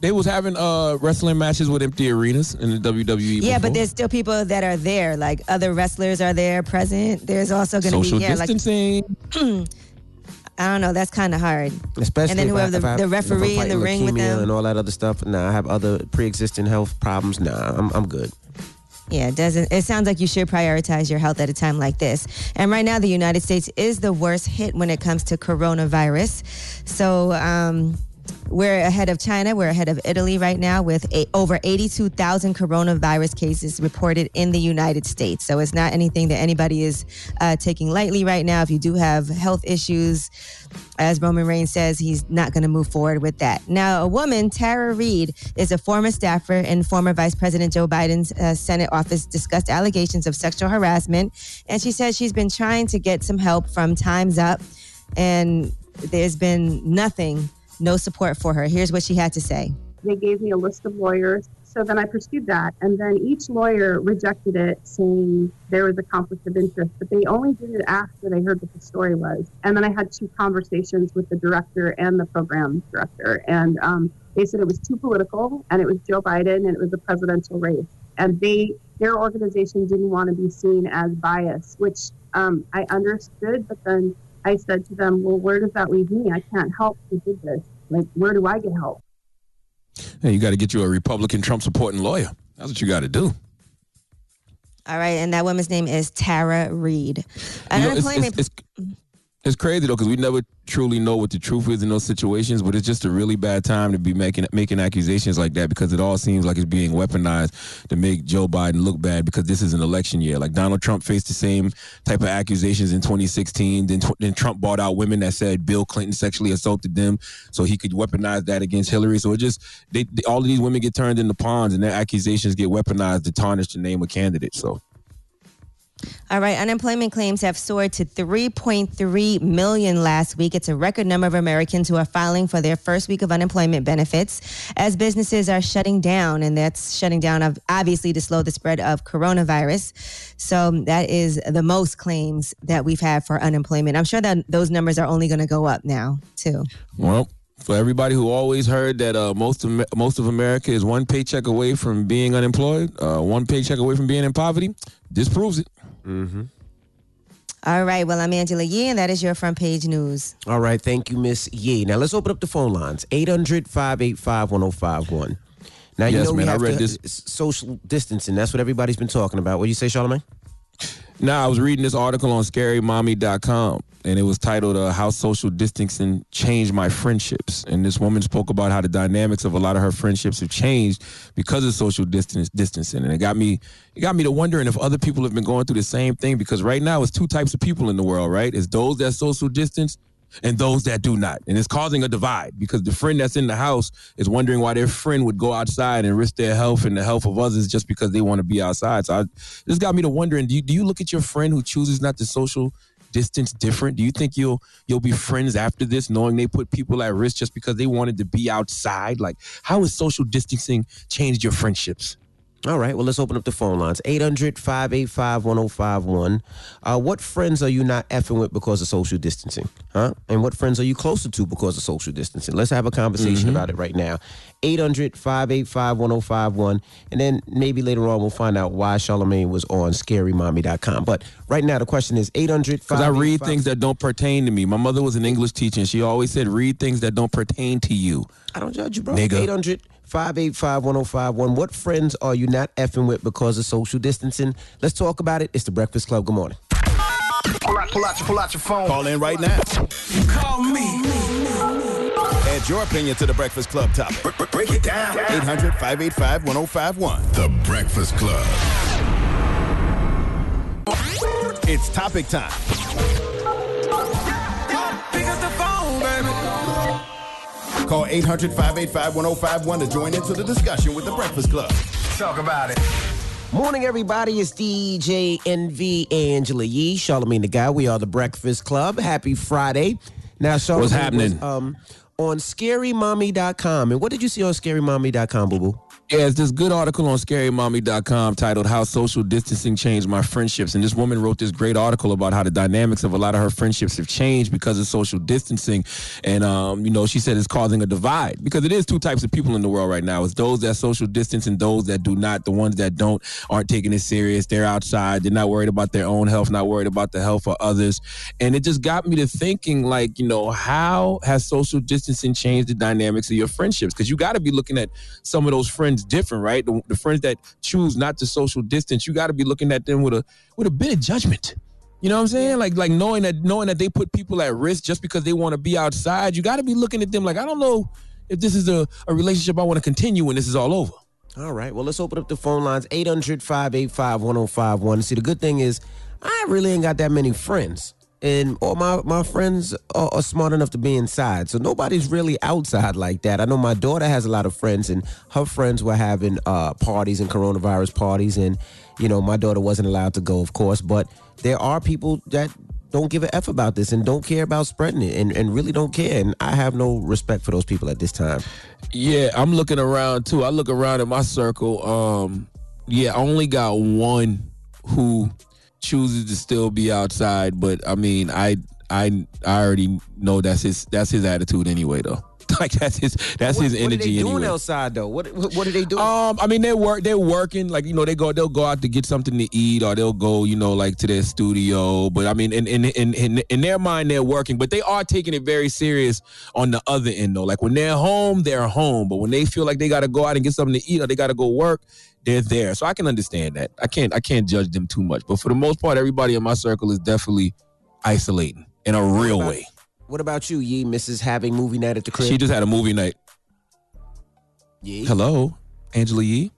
They was having uh wrestling matches with empty arenas in the WWE. Yeah, but there's still people that are there. Like other wrestlers are there present. There's also going to social be yeah, like distancing. I don't know. That's kind of hard. Especially and then if I- whoever if I- the, if the I'm referee in the fighting ring with leukemia them. and all that other stuff. Nah, I have other pre-existing health problems. Nah, I'm I'm good. Yeah, it doesn't. It sounds like you should prioritize your health at a time like this. And right now, the United States is the worst hit when it comes to coronavirus. So. Um, we're ahead of China. We're ahead of Italy right now with a, over 82,000 coronavirus cases reported in the United States. So it's not anything that anybody is uh, taking lightly right now. If you do have health issues, as Roman Reigns says, he's not going to move forward with that. Now, a woman, Tara Reade, is a former staffer in former Vice President Joe Biden's uh, Senate office, discussed allegations of sexual harassment. And she says she's been trying to get some help from Time's Up, and there's been nothing, no support for her. Here's what she had to say. They gave me a list of lawyers. So then I pursued that. And then each lawyer rejected it, saying there was a conflict of interest. But they only did it after they heard what the story was. And then I had two conversations with the director and the program director. And um, they said it was too political and it was Joe Biden and it was a presidential race. And they, their organization didn't want to be seen as biased, which um, I understood. But then I said to them, well, where does that leave me? I can't help who did this. Like, where do I get help? Hey, you got to get you a Republican Trump supporting lawyer. That's what you got to do. All right, and that woman's name is Tara Reade. You know, Unemployment. it's- it's- It's crazy though because we never truly know what the truth is in those situations, but it's just a really bad time to be making making accusations like that because it all seems like it's being weaponized to make Joe Biden look bad because this is an election year. Like Donald Trump faced the same type of accusations in 2016. Then, then Trump bought out women that said Bill Clinton sexually assaulted them, so he could weaponize that against Hillary. So it just they, they all of these women get turned into pawns, and their accusations get weaponized to tarnish the name of candidates. So. All right, unemployment claims have soared to 3.3 million last week. It's a record number of Americans who are filing for their first week of unemployment benefits as businesses are shutting down, and that's shutting down obviously to slow the spread of coronavirus. So that is the most claims that we've had for unemployment. I'm sure that those numbers are only going to go up now too. Well, for everybody who always heard that uh, most of most of America is one paycheck away from being unemployed, uh, one paycheck away from being in poverty, this proves it. Mm-hmm. All right. Well, I'm Angela Yee, and that is your front page news. All right. Thank you, Miss Yee. Now let's open up the phone lines 800 585 1051. Now, you Yes, know we man, I have read to, this- social distancing. That's what everybody's been talking about. What do you say, Charlamagne? Now, I was reading this article on scarymommy.com and it was titled uh, How Social Distancing Changed My Friendships. And this woman spoke about how the dynamics of a lot of her friendships have changed because of social distance distancing. And it got me it got me to wondering if other people have been going through the same thing because right now it's two types of people in the world, right? It's those that social distance and those that do not. And it's causing a divide because the friend that's in the house is wondering why their friend would go outside and risk their health and the health of others just because they want to be outside. So I, this got me to wondering, do you, do you look at your friend who chooses not to social distance different? Do you think you'll you'll be friends after this knowing they put people at risk just because they wanted to be outside? Like how has social distancing changed your friendships? All right, well, let's open up the phone lines 800 585 1051. Uh, What friends are you not effing with because of social distancing? Huh? And what friends are you closer to because of social distancing? Let's have a conversation Mhm. about it right now. 800 585 1051. And then maybe later on we'll find out why Charlamagne was on scarymommy.com. But right now the question is 800 Because I read things that don't pertain to me. My mother was an English teacher and she always said, read things that don't pertain to you. I don't judge you, bro. Nigga. 800 585 1051. What friends are you not effing with because of social distancing? Let's talk about it. It's the Breakfast Club. Good morning. Pull out, pull out, your, pull out your phone. Call in right now. Call me. Add your opinion to the Breakfast Club topic. Break it down. 800 585 1051. The Breakfast Club. It's topic time. Call 800 585 1051 to join into the discussion with the Breakfast Club. Talk about it. Morning, everybody. It's DJ Envy Angela Yee, Charlamagne the Guy. We are the Breakfast Club. Happy Friday. Now, Charlamagne What's happening? was, um, on scarymommy.com. And what did you see on scarymommy.com, boo boo? Yeah, it's this good article on scarymommy.com titled How Social Distancing Changed My Friendships. And this woman wrote this great article about how the dynamics of a lot of her friendships have changed because of social distancing. And, um, you know, she said it's causing a divide because it is two types of people in the world right now. It's those that social distance and those that do not. The ones that don't aren't taking it serious. They're outside. They're not worried about their own health, not worried about the health of others. And it just got me to thinking, like, you know, how has social distancing changed the dynamics of your friendships? Because you got to be looking at some of those friends different, right? The, the friends that choose not to social distance, you got to be looking at them with a with a bit of judgment. You know what I'm saying? Like like knowing that knowing that they put people at risk just because they want to be outside. You got to be looking at them like I don't know if this is a, a relationship I want to continue when this is all over. All right. Well, let's open up the phone lines 800 585 1051. See, the good thing is, I really ain't got that many friends. And all my, my friends are, are smart enough to be inside. So nobody's really outside like that. I know my daughter has a lot of friends, and her friends were having uh, parties and coronavirus parties. And, you know, my daughter wasn't allowed to go, of course. But there are people that don't give a F about this and don't care about spreading it and, and really don't care. And I have no respect for those people at this time. Yeah, I'm looking around too. I look around in my circle. Um, yeah, I only got one who chooses to still be outside, but I mean, I I I already know that's his that's his attitude anyway, though. Like that's his that's what, his what are energy they doing anyway. outside though? What what, what are they doing? Um, I mean, they work. They're working. Like you know, they go. They'll go out to get something to eat, or they'll go, you know, like to their studio. But I mean, in in in in, in their mind, they're working. But they are taking it very serious on the other end, though. Like when they're home, they're home. But when they feel like they got to go out and get something to eat, or they got to go work, they're there. So I can understand that. I can't. I can't judge them too much. But for the most part, everybody in my circle is definitely isolating in a real way. What about you, Yee? Mrs. having movie night at the crib? She just had a movie night. Yee? Hello, Angela Yee.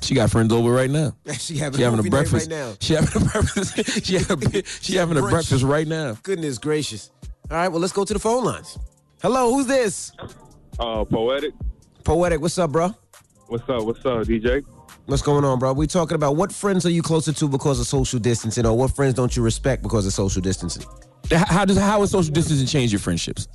She got friends over right now. she having, She a having a movie night breakfast. right now. She having a breakfast. she having a, she having a breakfast right now. Goodness gracious. All right, well, let's go to the phone lines. Hello, who's this? Uh, poetic. Poetic, what's up, bro? What's up? What's up, DJ? What's going on, bro? We talking about what friends are you closer to because of social distancing, or what friends don't you respect because of social distancing? How, does how has social distancing change your friendships?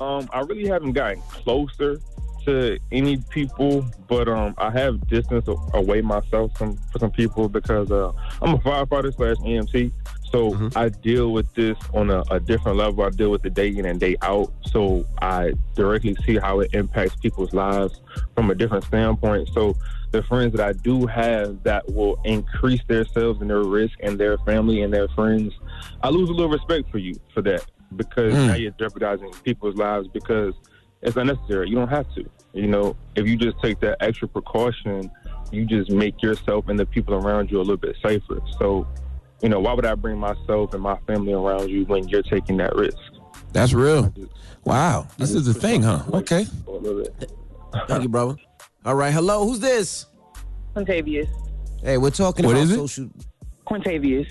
Um, I really haven't gotten closer to any people, but um, I have distance away myself from for some people because uh, I'm a firefighter slash EMT, so I deal with this on a, a different level. I deal with it day in and day out, so I directly see how it impacts people's lives from a different standpoint. So the friends that I do have that will increase themselves and their risk and their family and their friends, I lose a little respect for you for that because Mm. now you're jeopardizing people's lives because it's unnecessary. You don't have to. You know, if you just take that extra precaution, you just make yourself and the people around you a little bit safer. So, you know, why would I bring myself and my family around you when you're taking that risk? That's real. Wow, this is the thing, huh? Okay. A little bit. Thank you, brother. All right, hello, who's this? Quintavious. Hey, we're talking What about is it? social. Quintavious.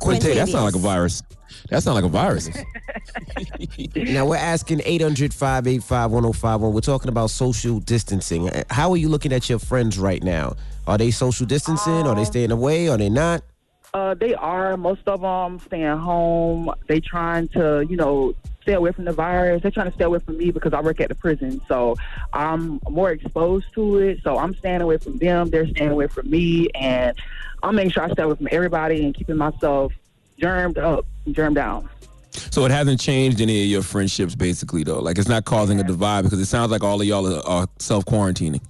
Quinte, that sounds like a virus. That sounds like a virus. Now we're asking 800-585-1051. We're talking about social distancing. How are you looking at your friends right now? Are they social distancing? are they staying away? Are they not? Uh, they are. Most of them staying home. They trying to, you know, stay away from the virus. They're trying to stay away from me because I work at the prison. So I'm more exposed to it. So I'm staying away from them. They're staying away from me. And I'm making sure I stay away from everybody and keeping myself germed up, germed down. So it hasn't changed any of your friendships, basically, though. Like it's not causing a divide because it sounds like all of y'all are, are self quarantining.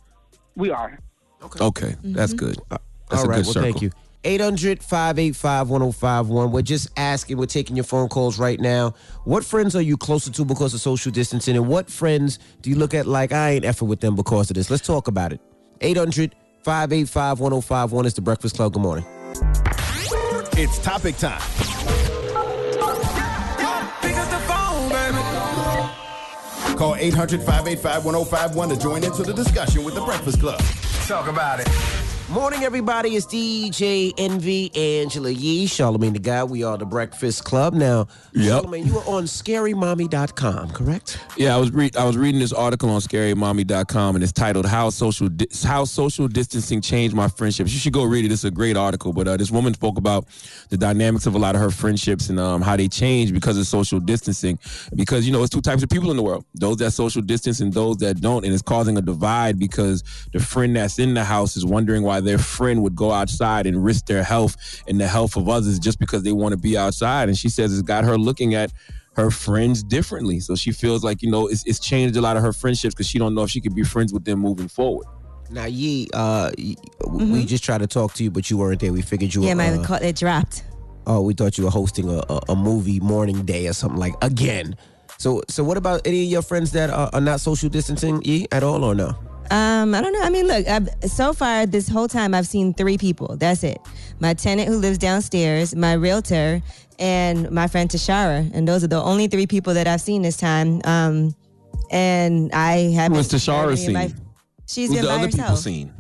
We are. Okay, okay that's mm-hmm. good. Uh, that's All a right, good well, circle. thank you. 800-585-1051. We're just asking, we're taking your phone calls right now. What friends are you closer to because of social distancing? And what friends do you look at like, I ain't effing with them because of this? Let's talk about it. 800-585-1051 is the Breakfast Club. Good morning. It's topic time. Pick up the phone, baby. Call 800 585 1051 to join into the discussion with the Breakfast Club. Talk about it. Morning, everybody. It's DJ Envy, Angela Yee, Charlamagne the Guy. We are the Breakfast Club. Now, Yep. Charlamagne, you were on scarymommy.com, correct? Yeah, I was re- I was reading this article on ScaryMommy.com and it's titled "How Social Di- How Social Distancing Changed My Friendships." You should go read it. It's a great article. But uh, this woman spoke about the dynamics of a lot of her friendships and um, how they changed because of social distancing. Because you know, it's two types of people in the world: those that social distance and those that don't, and it's causing a divide because the friend that's in the house is wondering why their friend would go outside and risk their health and the health of others just because they want to be outside. And she says it's got her looking at her friends differently. So she feels like, you know, it's, it's changed a lot of her friendships because she don't know if she could be friends with them moving forward. Now, Yee, uh, y- we just tried to talk to you, but you weren't there. We figured you Mm-hmm. Yeah, were. my uh, call it dropped. oh, we thought you were hosting a, a, a movie morning day or something like again. So, so what about any of your friends that are, are not social distancing, Yee, at all or no? Um, I don't know. I mean, look, I've, so far this whole time I've seen three people. That's it. My tenant who lives downstairs, my realtor, and my friend Tashara. And those are the only three people that I've seen this time. Um, and I haven't. What's Tashara seen? My, she's Who's been the by other people herself. seen?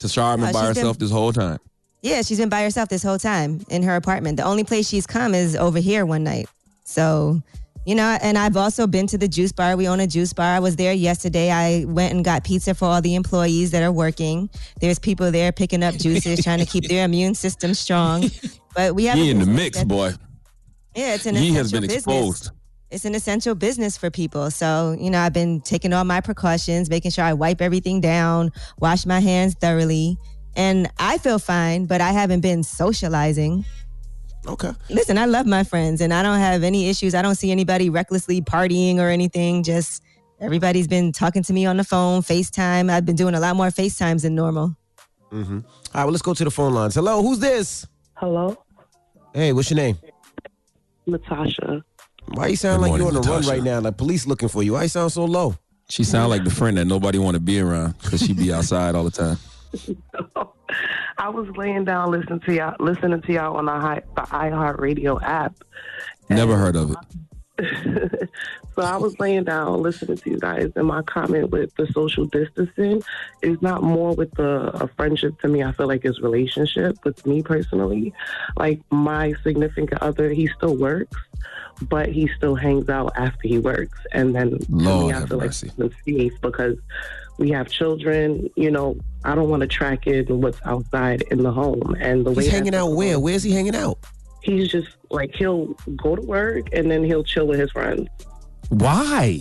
Tashara Oh, been by she's been- herself this whole time. Yeah, she's been by herself this whole time in her apartment. The only place she's come is over here one night. So, you know, and I've also been to the juice bar. We own a juice bar. I was there yesterday. I went and got pizza for all the employees that are working. There's people there picking up juices, trying to keep their immune system strong. But we have in the mix, that- boy. Yeah, it's an He essential has been business. exposed. It's an essential business for people. So, you know, I've been taking all my precautions, making sure I wipe everything down, wash my hands thoroughly. And I feel fine, but I haven't been socializing. Okay. Listen, I love my friends and I don't have any issues. I don't see anybody recklessly partying or anything. Just everybody's been talking to me on the phone, FaceTime. I've been doing a lot more FaceTimes than normal. Mm-hmm. All right, well, let's go to the phone lines. Hello, who's this? Hello, Hey, what's your name? Natasha. Why you sound Good like you're on morning, the run right now? Like police looking for you. Why you sound so low? She sound like the friend that nobody want to be around because she be outside all the time. I was laying down listening to y'all, listening to y'all on the, the iHeartRadio app. Never heard of it. So I was laying down listening to you guys, and my comment with the social distancing is not more with the a friendship to me. I feel like it's relationship with me personally. Like my significant other, he still works, but he still hangs out after he works, and then to Lord me, I feel mercy. like it's safe because we have children. You know, I don't want to track in what's outside in the home, and the way He's that hanging out where? Where's he hanging out? he's just like he'll go to work and then he'll chill with his friends. Why?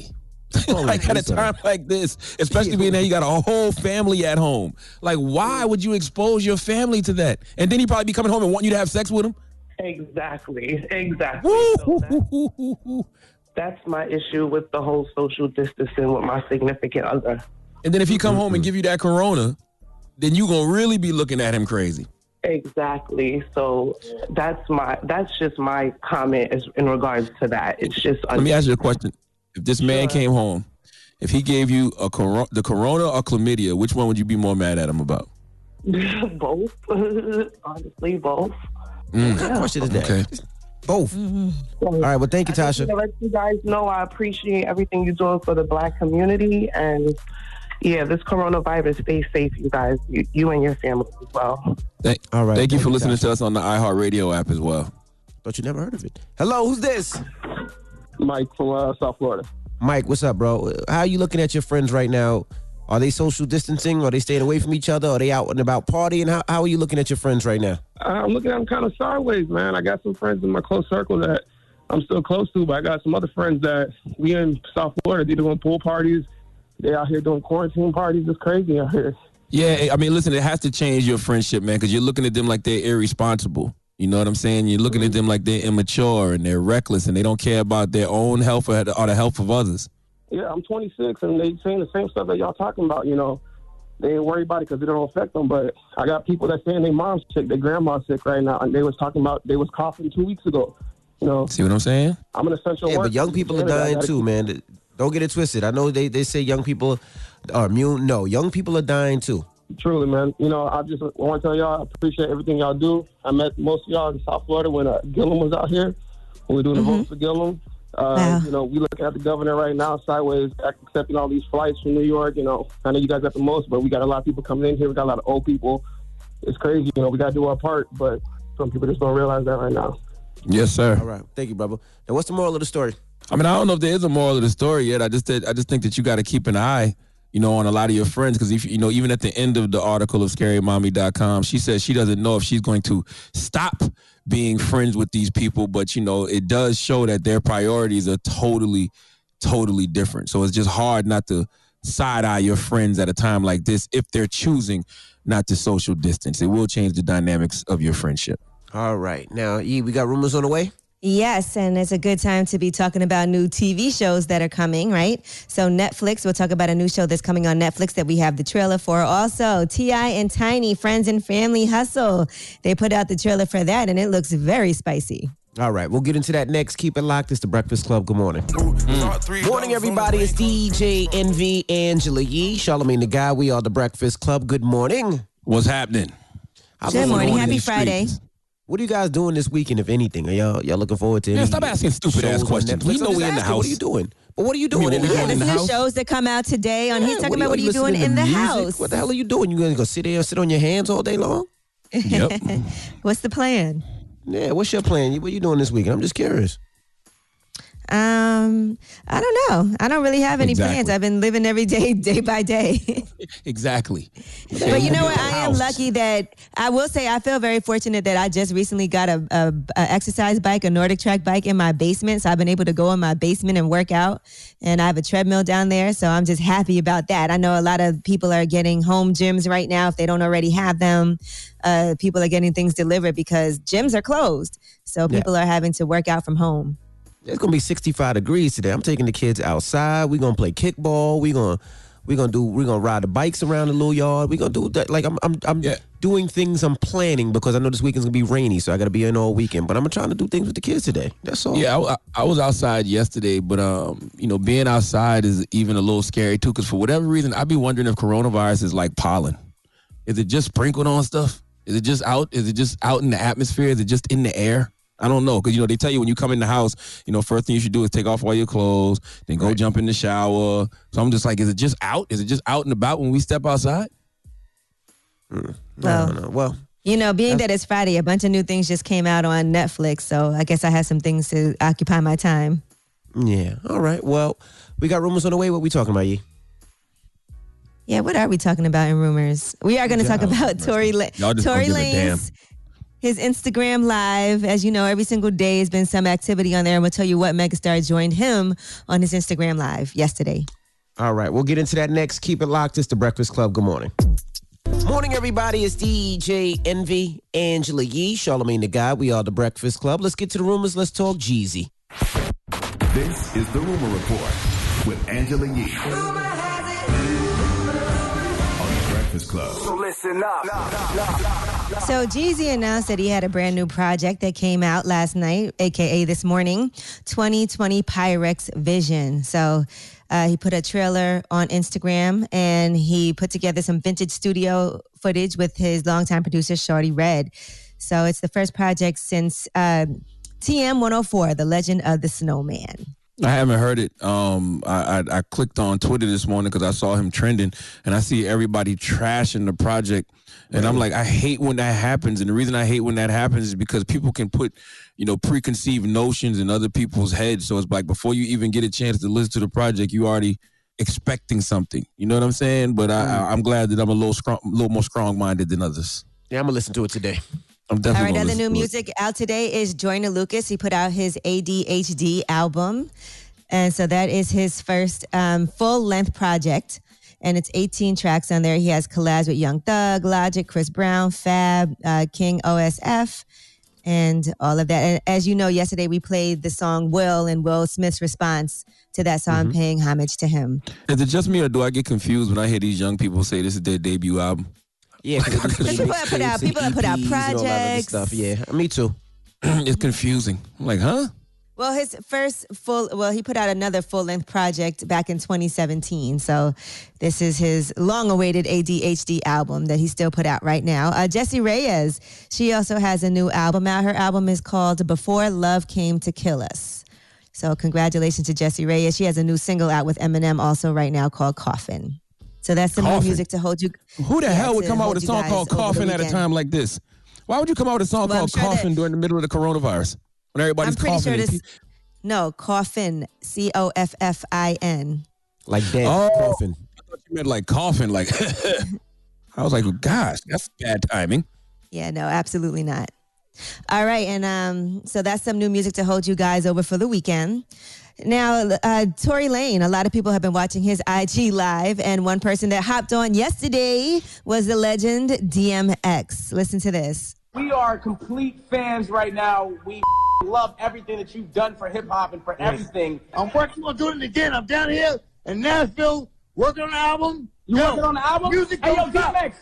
Like at a time like this, especially being that you got a whole family at home. Like, why would you expose your family to that? And then he probably be coming home and want you to have sex with him. Exactly. Exactly. So that- that's my issue with the whole social distancing with my significant other. And then if he come home and give you that corona, then you gonna really be looking at him crazy. Exactly. So that's my that's just my comment is in regards to that. It's just Let me ask you a question: If this man came home, if he gave you a coro- the corona or chlamydia, which one would you be more mad at him about? both. Honestly, both. Mm. What kind of question is that? Okay. Both. Mm-hmm. All right. Well, thank you, I just Tasha. to let you guys know I appreciate everything you're doing for the black community. And yeah, this coronavirus, stay safe, you guys, you, you and your family as well. Thank, All right. Thank you for thank you, listening Tasha. to us on the iHeartRadio app as well. But you never heard of it. Hello, who's this? Mike from uh, South Florida. Mike, what's up, bro? How are you looking at your friends right now? Are they social distancing? Are they staying away from each other? Are they out and about partying? How, how are you looking at your friends right now? I'm looking at them kind of sideways, man. I got some friends in my close circle that I'm still close to, but I got some other friends that we in South Florida. They're doing pool parties. They out here doing quarantine parties. It's crazy out here. Yeah, I mean, listen, it has to change your friendship, man, because you're looking at them like they're irresponsible. You know what I'm saying? You're looking at them like they're immature and they're reckless and they don't care about their own health or the, or the health of others. Yeah, I'm 26, and they saying the same stuff that y'all talking about. You know, they ain't worried about it because it don't affect them. But I got people that saying their mom's sick, their grandma's sick right now, and they was talking about they was coughing two weeks ago. You know, See what I'm saying? I'm an essential Yeah, worker. but young people are dying too, keep- man. Don't get it twisted. I know they, they say young people are immune. No, young people are dying too. Truly, man. You know, I just want to tell y'all I appreciate everything y'all do. I met most of y'all in South Florida when uh, Gillum was out here. When we were doing the vote for Gillum. Uh, You know, we looking at the governor right now sideways, accepting all these flights from New York. You know, I know you guys got the most, but we got a lot of people coming in here. We got a lot of old people. It's crazy. You know, we got to do our part, but some people just don't realize that right now. Yes, sir. All right. Thank you, brother. Now, what's the moral of the story? I mean, I don't know if there is a moral of the story yet. I just I just think that you got to keep an eye, you know, on a lot of your friends because if you know, even at the end of the article of ScaryMommy.com, she says she doesn't know if she's going to stop being friends with these people, but you know, it does show that their priorities are totally, totally different. So it's just hard not to side eye your friends at a time like this if they're choosing not to social distance. It will change the dynamics of your friendship. All right. Now, E, we got rumors on the way. Yes, and it's a good time to be talking about new TV shows that are coming, right? So Netflix, we'll talk about a new show that's coming on Netflix that we have the trailer for. Also, T.I. and Tiny, Friends and Family Hustle. They put out the trailer for that, and it looks very spicy. All right, we'll get into that next. Keep it locked. It's the Breakfast Club. Good morning. Mm. Morning, everybody. It's DJ Envy Angela Yee, Charlamagne the Guy. We are the Breakfast Club. Good morning. What's happening? How's Good it morning. Happy Friday. streets? What are you guys doing this weekend, if anything? Are y'all y'all looking forward to Man, any stop asking stupid ass questions. We know just we in the asking, What are you doing? But what are you doing mean, in the we Yeah, house? there's in the new house? shows that come out today on. He's talking what about what are you listening doing in the music? house. What the hell are you doing? You gonna go sit there and sit on your hands all day long? Yep. What's the plan? Yeah, what's your plan? What are you doing this weekend? I'm just curious. Um, I don't know. I don't really have any Exactly. plans. I've been living every day, day by day. exactly. But you know what? I am lucky that I will say I feel very fortunate that I just recently got a, a, a exercise bike, a NordicTrack bike in my basement. So I've been able to go in my basement and work out. And I have a treadmill down there. So I'm just happy about that. I know a lot of people are getting home gyms right now if they don't already have them. Uh, people are getting things delivered because gyms are closed. So Yeah. people are having to work out from home. It's gonna be 65 degrees today. I'm taking the kids outside. We're gonna play kickball. We're gonna we're gonna do we're gonna ride the bikes around the little yard. We're gonna do that. Like I'm I'm I'm doing things I'm planning because I know this weekend's gonna be rainy, so I gotta be in all weekend. But I'm trying to do things with the kids today. That's all. Yeah, I, I was outside yesterday, but um, you know, being outside is even a little scary too. Because for whatever reason, I'd be wondering if coronavirus is like pollen. Is it just sprinkled on stuff? Is it just out? Is it just out in the atmosphere? Is it just in the air? I don't know because you know they tell you when you come in the house, you know, first thing you should do is take off all your clothes, then go jump in the shower. So I'm just like, is it just out? Is it just out and about when we step outside? Mm. Well, no, no. Well, You know, being that it's Friday, a bunch of new things just came out on Netflix. So I guess I had some things to occupy my time. yeah. All right. Well, we got rumors on the way. What we talking about, Yee? Yeah, what are we talking about in rumors? We are going to talk about Tory, La- Y'all Tory give a damn. Lanez. His Instagram live, as you know, every single day has been some activity on there. I'm gonna tell you what megastar joined him on his Instagram live yesterday. All right, we'll get into that next. Keep it locked. It's the Breakfast Club. Good morning. Morning, everybody. It's DJ Envy, Angela Yee, Charlamagne the Guy. We are the Breakfast Club. Let's get to the rumors. Let's talk Jeezy. This is the Rumor Report with Angela Yee. On the Breakfast Club. So listen up. So Jeezy announced that he had a brand new project that came out last night, aka this morning, 2020 Pyrex Vision. So uh, he put a trailer on Instagram and he put together some vintage studio footage with his longtime producer Shawty Redd. So it's the first project since uh, TM 104, The Legend of the Snowman. I haven't heard it. Um, I, I, I clicked on Twitter this morning because I saw him trending, and I see everybody trashing the project, and I'm like, I hate when that happens. And the reason I hate when that happens is because people can put, you know, preconceived notions in other people's heads. So it's like before you even get a chance to listen to the project, you already expecting something. You know what I'm saying? But I, I, I'm glad that I'm a little strong, a little more strong minded than others. Yeah, I'm gonna listen to it today. I'm definitely. right, gonna other new music out today is Joyner Lucas. He put out his ADHD album. And so that is his first um, full length project. And it's 18 tracks on there. He has collabs with Young Thug, Logic, Chris Brown, Fab, uh, King OSF, and all of that. And as you know, yesterday we played the song Will and Will Smith's response to that song, paying homage to him. Is it just me, or do I get confused when I hear these young people say this is their debut album? Yeah, because people that put out- people that put out projects. Stuff. Yeah, me too. it's confusing. I'm like, huh? Well, his first full, well, he put out another full length project back in 2017. So this is his long awaited ADHD album that he still put out right now. Uh, Jessie Reyez, she also has a new album out. Her album is called Before Love Came to Kill Us. So congratulations to Jessie Reyez. She has a new single out with Eminem also right now called Coffin. So that's some new Coffin? music to hold you. Who the yeah, hell would come out with a song called over the Coffin at a time like this? Why would you come out with a song Well, called sure that- Coffin during the middle of the coronavirus when everybody's I'm pretty coughing? sure and this. No, Coffin. C O F F I N. Like Dan Oh. Coffin. I thought you meant like coughing. Like I was like, gosh, that's bad timing. Yeah, no, absolutely not. All right, and um, so that's some new music to hold you guys over for the weekend. Now, uh, Tory Lane, a lot of people have been watching his IG live, and one person that hopped on yesterday was the legend DMX. Listen to this. We are complete fans right now. We love everything that you've done for hip hop and for everything. I'm working on doing it again. I'm down here in Nashville working on an album. You Yo, working on the album? Music hey, yo, don't. DMX,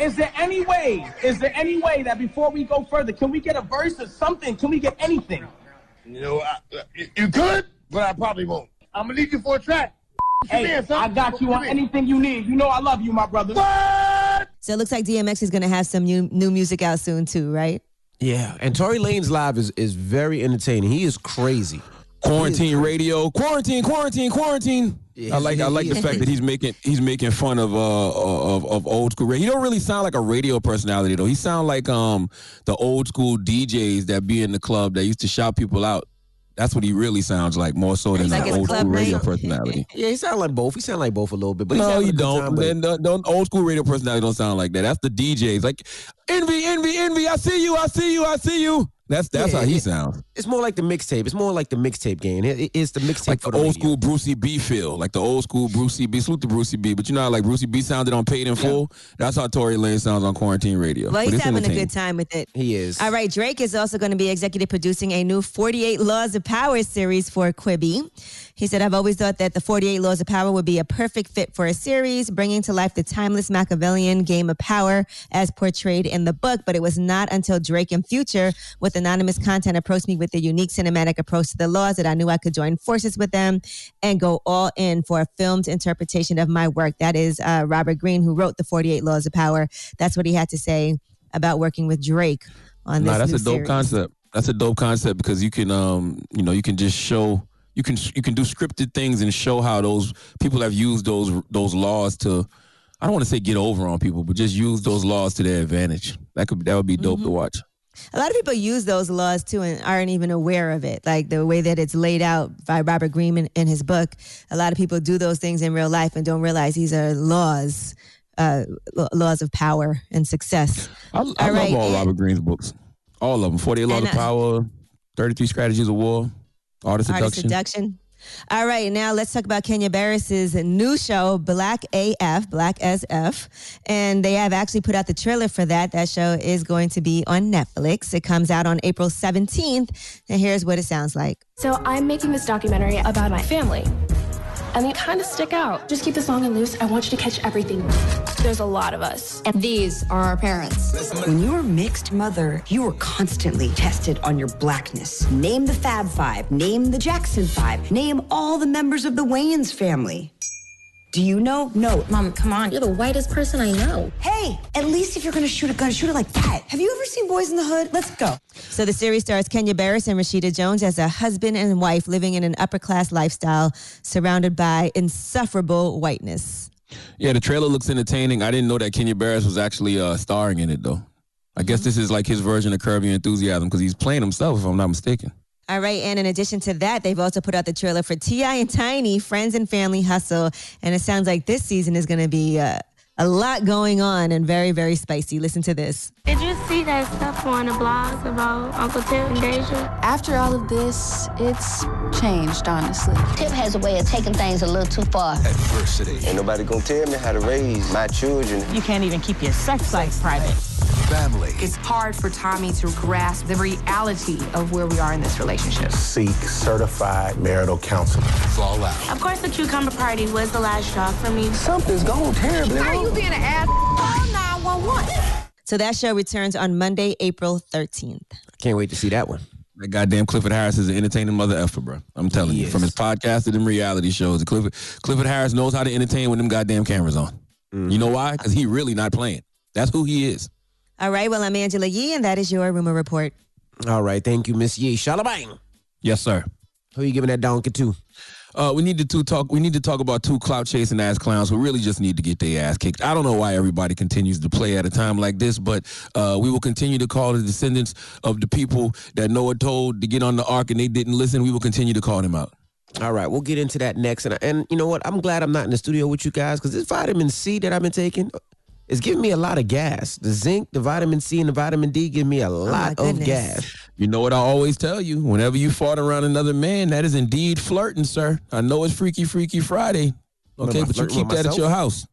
is there any way, is there any way that before we go further, can we get a verse or something? Can we get anything? You know, I, you- you could, but I probably won't. I'm gonna need you for a track. Hey, man. I got you on anything you need. You know I love you, my brother. What? So it looks like DMX is going to have some new, new music out soon, too, right? Yeah, and Tory Lanez live is is very entertaining. He is crazy. Quarantine radio, quarantine, quarantine, quarantine. Yeah, I like I like the fact that he's making he's making fun of uh of, of old school radio. He don't really sound like a radio personality though. He sound like um the old school DJs that be in the club that used to shout people out. That's what he really sounds like, more so than He's like an old school radio night. personality. Yeah, he sounds like both. He sounds like both a little bit, but no, having you don't. time, but- Then the, the old school radio personality don't sound like that. That's the DJs. Like envy, envy, envy. I see you. I see you. I see you. That's that's Yeah, how he yeah. sounds. It's more like the mixtape. It's more like the mixtape game. It- it- it's the mixtape Like for the the old radio. school Brucie B feel, like the old school Brucie B. Salute to Brucie B. But you know how like Brucie B sounded on Paid in Full? That's how Tory Lane sounds on Quarantine Radio. Well, But he's having a good time with it. He is. All right, Drake is also going to be executive producing a new 48 Laws of Power series for Quibi. He said, I've always thought that the 48 Laws of Power would be a perfect fit for a series, bringing to life the timeless Machiavellian game of power as portrayed in the book. But it was not until Drake and Future with anonymous content approached me with a unique cinematic approach to the laws that I knew I could join forces with them and go all in for a filmed interpretation of my work. That is uh, Robert Greene, who wrote the 48 Laws of Power. That's what he had to say about working with Drake on this Nah, that's a dope series. concept. That's a dope concept because you can, um, you know, you can just show you can you can do scripted things and show how those people have used those those laws to. I don't want to say get over on people, but just use those laws to their advantage. That could that would be dope Mm-hmm. to watch. A lot of people use those laws too and aren't even aware of it. Like the way that it's laid out by Robert Greene in, his book. A lot of people do those things in real life and don't realize these are laws, uh, laws of power and success. I, I All love right, all Robert Greene's books, all of them. Forty Eight Laws And, of uh, Power, Thirty Three Strategies of War, Art of Seduction. Artist seduction. All right, now let's talk about Kenya Barris's new show, Black AF, Black SF. And they have actually put out the trailer for that. That show is going to be on Netflix. It comes out on April 17th. And here's what it sounds like. So I'm making this documentary about my family. And they kind of stick out. Just keep this long and loose. I want you to catch everything. There's a lot of us. And these are our parents. When you were mixed mother, you were constantly tested on your blackness. Name the Fab Five, name the Jackson Five, name all the members of the Wayans family. Do you know? No. Mom, come on. You're the whitest person I know. Hey, at least if you're gonna shoot a gun, shoot it like that. Have you ever seen Boys in the Hood? Let's go. So the series stars Kenya Barris and Rashida Jones as a husband and wife living in an upper class lifestyle surrounded by insufferable whiteness. Yeah, the trailer looks entertaining. I didn't know that Kenya Barris was actually uh, starring in it though. I guess this is like his version of Curb Your Enthusiasm because he's playing himself, if I'm not mistaken. All right, and in addition to that, they've also put out the trailer for T.I. and Tiny, Friends and Family Hustle. And it sounds like this season is going to be uh, a lot going on and very, very spicy. Listen to this. Did you see that stuff on the blogs about Uncle Tip and Deyjah? After all of this, it's changed, honestly. Tip has a way of taking things a little too far. Adversity. Ain't nobody gonna tell me how to raise my children. You can't even keep your sex life private. Family. It's hard for Tommy to grasp the reality of where we are in this relationship. Seek certified marital counseling. Fall out. Of course, the cucumber party was the last straw for me. Something's going terribly wrong. Are wrong. you being an ass? Call 911. So that show returns on Monday, April 13th. Can't wait to see that one. That goddamn Clifford Harris is an entertaining mother effer, bro. I'm telling you, from his podcast to them reality shows, Clifford Clifford Harris knows how to entertain when them goddamn cameras on. Mm. You know why? Because he really not playing. That's who he is. All right, well, I'm Angela Yee, and that is your rumor report. All right, thank you, Miss Yee. Shalabang. Yes, sir. Who are you giving that donkey to? Uh, we need to talk. We need to talk about two clout chasing ass clowns who really just need to get their ass kicked. I don't know why everybody continues to play at a time like this, but uh, we will continue to call the descendants of the people that Noah told to get on the ark and they didn't listen. We will continue to call them out. All right, we'll get into that next. And, and you know what? I'm glad I'm not in the studio with you guys because this vitamin C that I've been taking is giving me a lot of gas. The zinc, the vitamin C, and the vitamin D give me a oh, lot of gas. You know what I always tell you? Whenever you fart around another man, that is indeed flirting, sir. I know it's Freaky Freaky Friday, okay, but you keep with that at your house.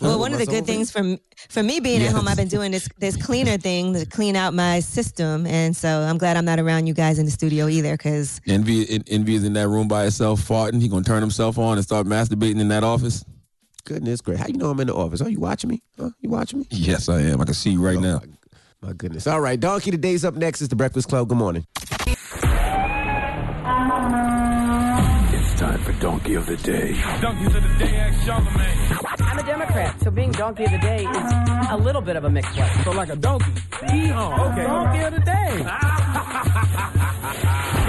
Well, one of the myself, good things from for me being Yes. at home, I've been doing this this cleaner thing to clean out my system, and so I'm glad I'm not around you guys in the studio either, because Envy, Envy is in that room by himself farting. He gonna turn himself on and start masturbating in that office. Goodness great. How you know I'm in the office? Are you watching me? Huh? You watching me? Yes, I am. I can see you right now. Oh, my goodness. All right, Donkey Today's up next. It's the Breakfast Club. Good morning. It's time for Donkey of the Day. Donkey of the day, ask Charlamagne. I'm a Democrat, so being donkey of the day is a little bit of a mixed one. So like a donkey. Yeehaw. Okay. Donkey of the day.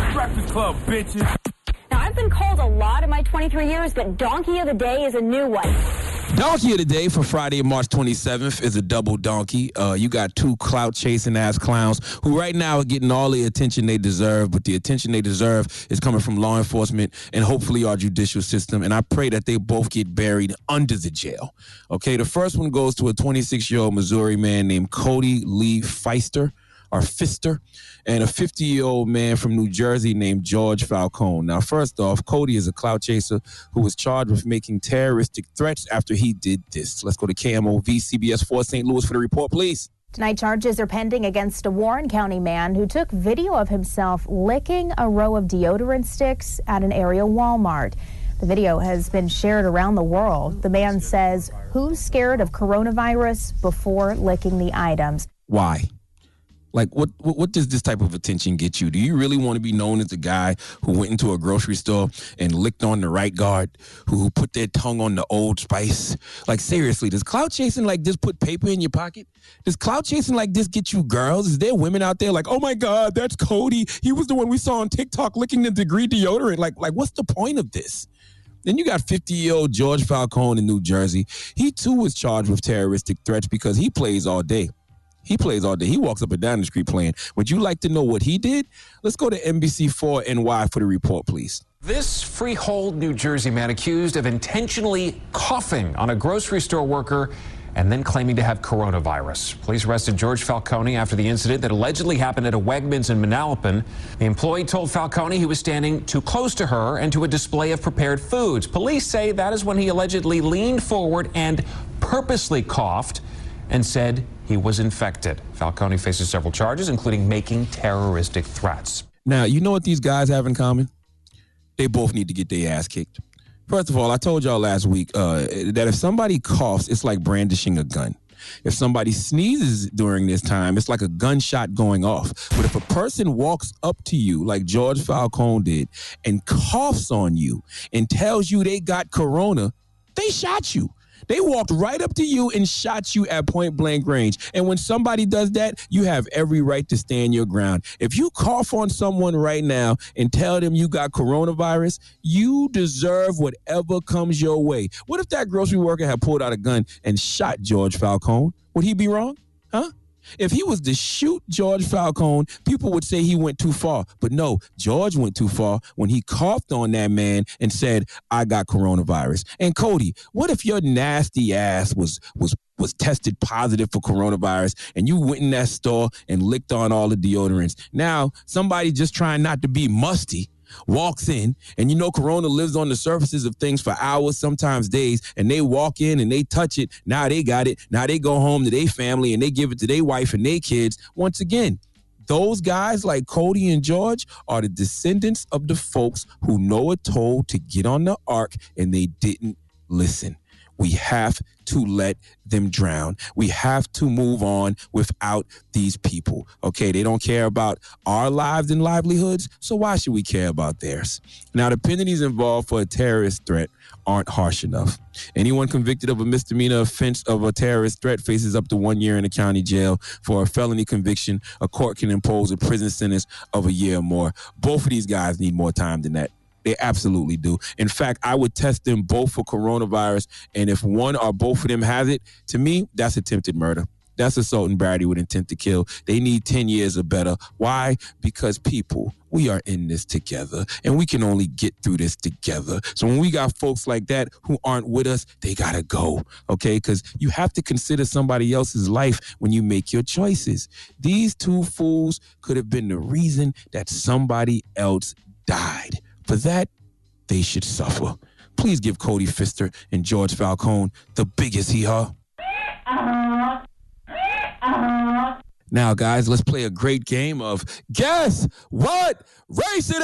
the Breakfast Club, bitches. Now, I've been called a lot in my 23 years, but Donkey of the Day is a new one. Donkey of the day for Friday, March 27th is a double donkey. Uh, you got two clout chasing ass clowns who right now are getting all the attention they deserve, but the attention they deserve is coming from law enforcement and hopefully our judicial system. And I pray that they both get buried under the jail. Okay, the first one goes to a 26 year old Missouri man named Cody Lee Feister or Fister, and a 50 year old man from New Jersey named George Falcone. Now, first off, Cody is a clout chaser who was charged with making terroristic threats after he did this. Let's go to KMOV CBS 4 St. Louis for the report, please. Tonight, charges are pending against a Warren County man who took video of himself licking a row of deodorant sticks at an area Walmart. The video has been shared around the world. The man says, Who's scared of coronavirus before licking the items? Why? Like, what, what what does this type of attention get you? Do you really want to be known as the guy who went into a grocery store and licked on the right guard, who, put their tongue on the old spice? Like, seriously, does clout chasing like this put paper in your pocket? Does clout chasing like this get you girls? Is there women out there like, oh my God, that's Cody. He was the one we saw on TikTok licking the degree deodorant. Like, like, what's the point of this? Then you got 50 year old George Falcone in New Jersey. He too was charged with terroristic threats because he plays all day. He plays all day. He walks up and down the street playing. Would you like to know what he did? Let's go to NBC4 NY for the report, please. This Freehold, New Jersey man accused of intentionally coughing on a grocery store worker and then claiming to have coronavirus. Police arrested George Falcone after the incident that allegedly happened at a Wegmans in Manalapan. The employee told Falcone he was standing too close to her and to a display of prepared foods. Police say that is when he allegedly leaned forward and purposely coughed and said he was infected. Falcone faces several charges, including making terroristic threats. Now, you know what these guys have in common? They both need to get their ass kicked. First of all, I told y'all last week uh, that if somebody coughs, it's like brandishing a gun. If somebody sneezes during this time, it's like a gunshot going off. But if a person walks up to you, like George Falcone did, and coughs on you and tells you they got corona, they shot you. They walked right up to you and shot you at point blank range. And when somebody does that, you have every right to stand your ground. If you cough on someone right now and tell them you got coronavirus, you deserve whatever comes your way. What if that grocery worker had pulled out a gun and shot George Falcone? Would he be wrong? Huh? If he was to shoot George Falcone, people would say he went too far. But no, George went too far when he coughed on that man and said, I got coronavirus. And Cody, what if your nasty ass was was was tested positive for coronavirus and you went in that store and licked on all the deodorants? Now, somebody just trying not to be musty walks in and you know corona lives on the surfaces of things for hours sometimes days and they walk in and they touch it. Now they got it. Now they go home to their family and they give it to their wife and their kids once again. Those guys like Cody and George are the descendants of the folks who Noah told to get on the ark and they didn't listen. We have to let them drown. We have to move on without these people. Okay, they don't care about our lives and livelihoods, so why should we care about theirs? Now, the penalties involved for a terrorist threat aren't harsh enough. Anyone convicted of a misdemeanor offense of a terrorist threat faces up to one year in a county jail. For a felony conviction, a court can impose a prison sentence of a year or more. Both of these guys need more time than that. They absolutely do. In fact, I would test them both for coronavirus. And if one or both of them has it, to me, that's attempted murder. That's assault and battery with intent to kill. They need 10 years or better. Why? Because people, we are in this together and we can only get through this together. So when we got folks like that who aren't with us, they got to go. Okay. Because you have to consider somebody else's life when you make your choices. These two fools could have been the reason that somebody else died. For that, they should suffer. Please give Cody Pfister and George Falcone the biggest hee haw. Now, guys, let's play a great game of guess what race it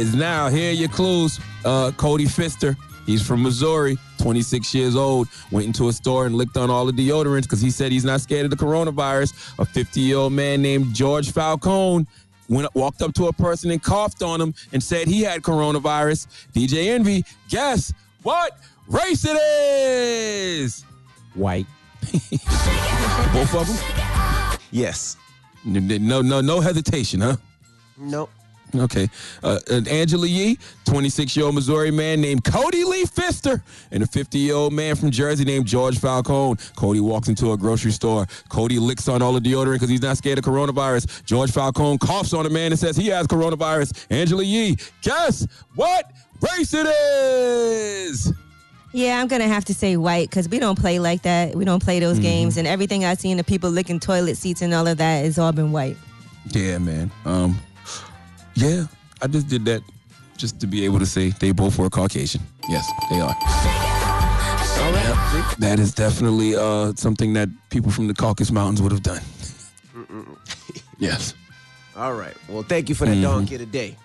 is. Now, here are your clues. Uh, Cody Pfister, he's from Missouri, 26 years old, went into a store and licked on all the deodorants because he said he's not scared of the coronavirus. A 50 year old man named George Falcone went walked up to a person and coughed on him and said he had coronavirus. DJ Envy, guess what race it is? White. Both of them? Yes. No, no, no hesitation, huh? Nope. Okay. Uh, uh, Angela Yee, 26 year old Missouri man named Cody Lee Pfister, and a 50 year old man from Jersey named George Falcone. Cody walks into a grocery store. Cody licks on all the deodorant because he's not scared of coronavirus. George Falcone coughs on a man and says he has coronavirus. Angela Yee, guess what race it is? Yeah, I'm gonna have to say white because we don't play like that. We don't play those Mm-hmm. games, and everything I've seen of people licking toilet seats and all of that has all been white. Yeah, man. Um, yeah, I just did that just to be able to say they both were Caucasian. Yes, they are. That is definitely uh, something that people from the Caucasus Mountains would have done. Yes. All right. Well, thank you for that Mhm. donkey today.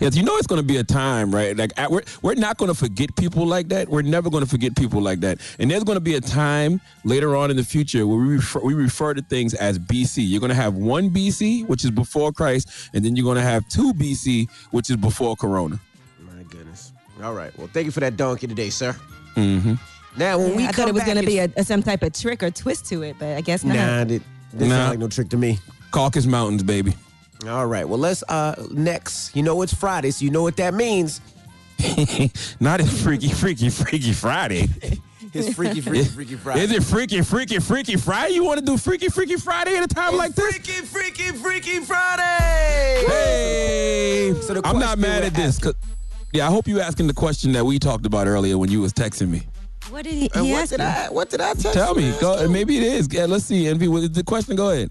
Yes, you know it's going to be a time, right? Like we're we're not going to forget people like that. We're never going to forget people like that. And there's going to be a time later on in the future where we refer, we refer to things as BC. You're going to have one BC, which is before Christ, and then you're going to have two BC, which is before Corona. My goodness. All right. Well, thank you for that donkey today, sir. Mm-hmm. Now, when Yeah, we I come thought it was going to be it's- a, some type of trick or twist to it, but I guess not. Nah, it didn't Nah. sound like no trick to me. Caucus Mountains, baby. All right. Well, let's uh next. You know it's Friday, so you know what that means. Not as freaky, freaky, freaky Friday. It's freaky, freaky, freaky Friday. Is it freaky, freaky, freaky Friday? You want to do freaky, freaky Friday at a time like this? Freaky, freaky, freaky Friday. Hey, So the I'm not mad we're at this. 'cause- yeah, I hope you asking the question that we talked about earlier when you was texting me. What did he, And he what ask did? I what did I text Tell you? me, go, maybe it is. Yeah, let's see. Envy, the question? Go ahead.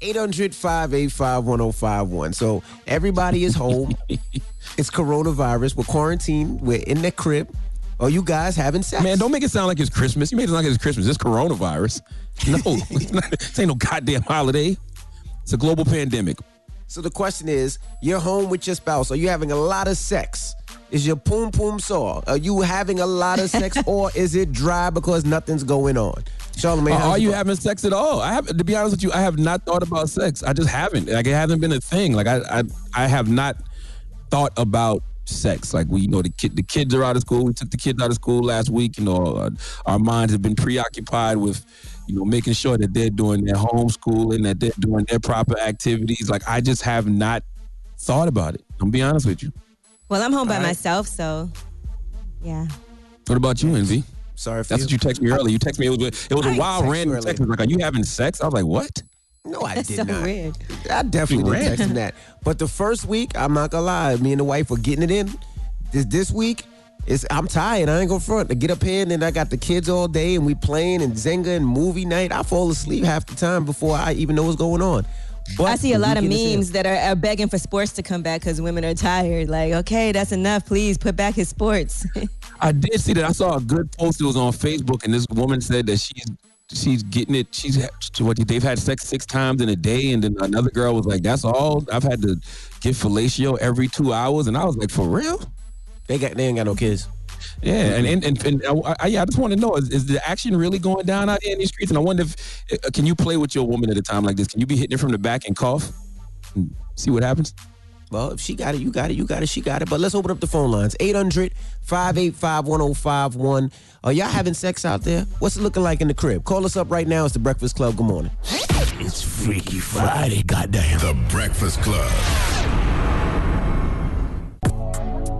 800 585 1051. So everybody is home. it's coronavirus. We're quarantined. We're in the crib. Are you guys having sex? Man, don't make it sound like it's Christmas. You made it sound like it's Christmas. It's coronavirus. No, it's not, this ain't no goddamn holiday. It's a global pandemic. So the question is, you're home with your spouse. Are you having a lot of sex? Is your poom poom sore? Are you having a lot of sex, or is it dry because nothing's going on? Charlamagne, Are, are you having sex at all? I have to be honest with you. I have not thought about sex. I just haven't. Like it hasn't been a thing. Like I, I, I have not thought about sex. Like we, you know, the kid, the kids are out of school. We took the kids out of school last week. You know, uh, our minds have been preoccupied with, you know, making sure that they're doing their homeschooling, that they're doing their proper activities. Like I just have not thought about it. I'm be honest with you. Well, I'm home by All right. myself, so yeah. What about you, Envy? Sorry for That's you. what you texted me earlier. You texted me. It was, it was I a didn't wild, text random text. Like, "Are you having sex?" I was like, "What?" No, I That's did so not. weird. I definitely didn't ran. text him that. But the first week, I'm not gonna lie, me and the wife were getting it in. This this week, it's I'm tired. I ain't gonna front. I get up here and then I got the kids all day and we playing and Jenga and movie night. I fall asleep half the time before I even know what's going on. But I see a lot of weekend is here. memes that are, are begging for sports to come back because women are tired. Like, okay, that's enough. Please put back his sports. I did see that. I saw a good post. It was on Facebook, and this woman said that she's she's getting it. She's what they've had sex six times in a day, and then another girl was like, "That's all I've had to get fellatio every two hours," and I was like, "For real?" They got they ain't got no kids. Yeah, and and and, and I, I, yeah, I just want to know is, is the action really going down out here in these streets? And I wonder if uh, can you play with your woman at a time like this? Can you be hitting it from the back and cough? And see what happens. Well, if she got it, you got it, you got it, she got it. But let's open up the phone lines 800 585 1051. Are y'all having sex out there? What's it looking like in the crib? Call us up right now. It's the Breakfast Club. Good morning. It's Freaky Friday, goddamn. The Breakfast Club.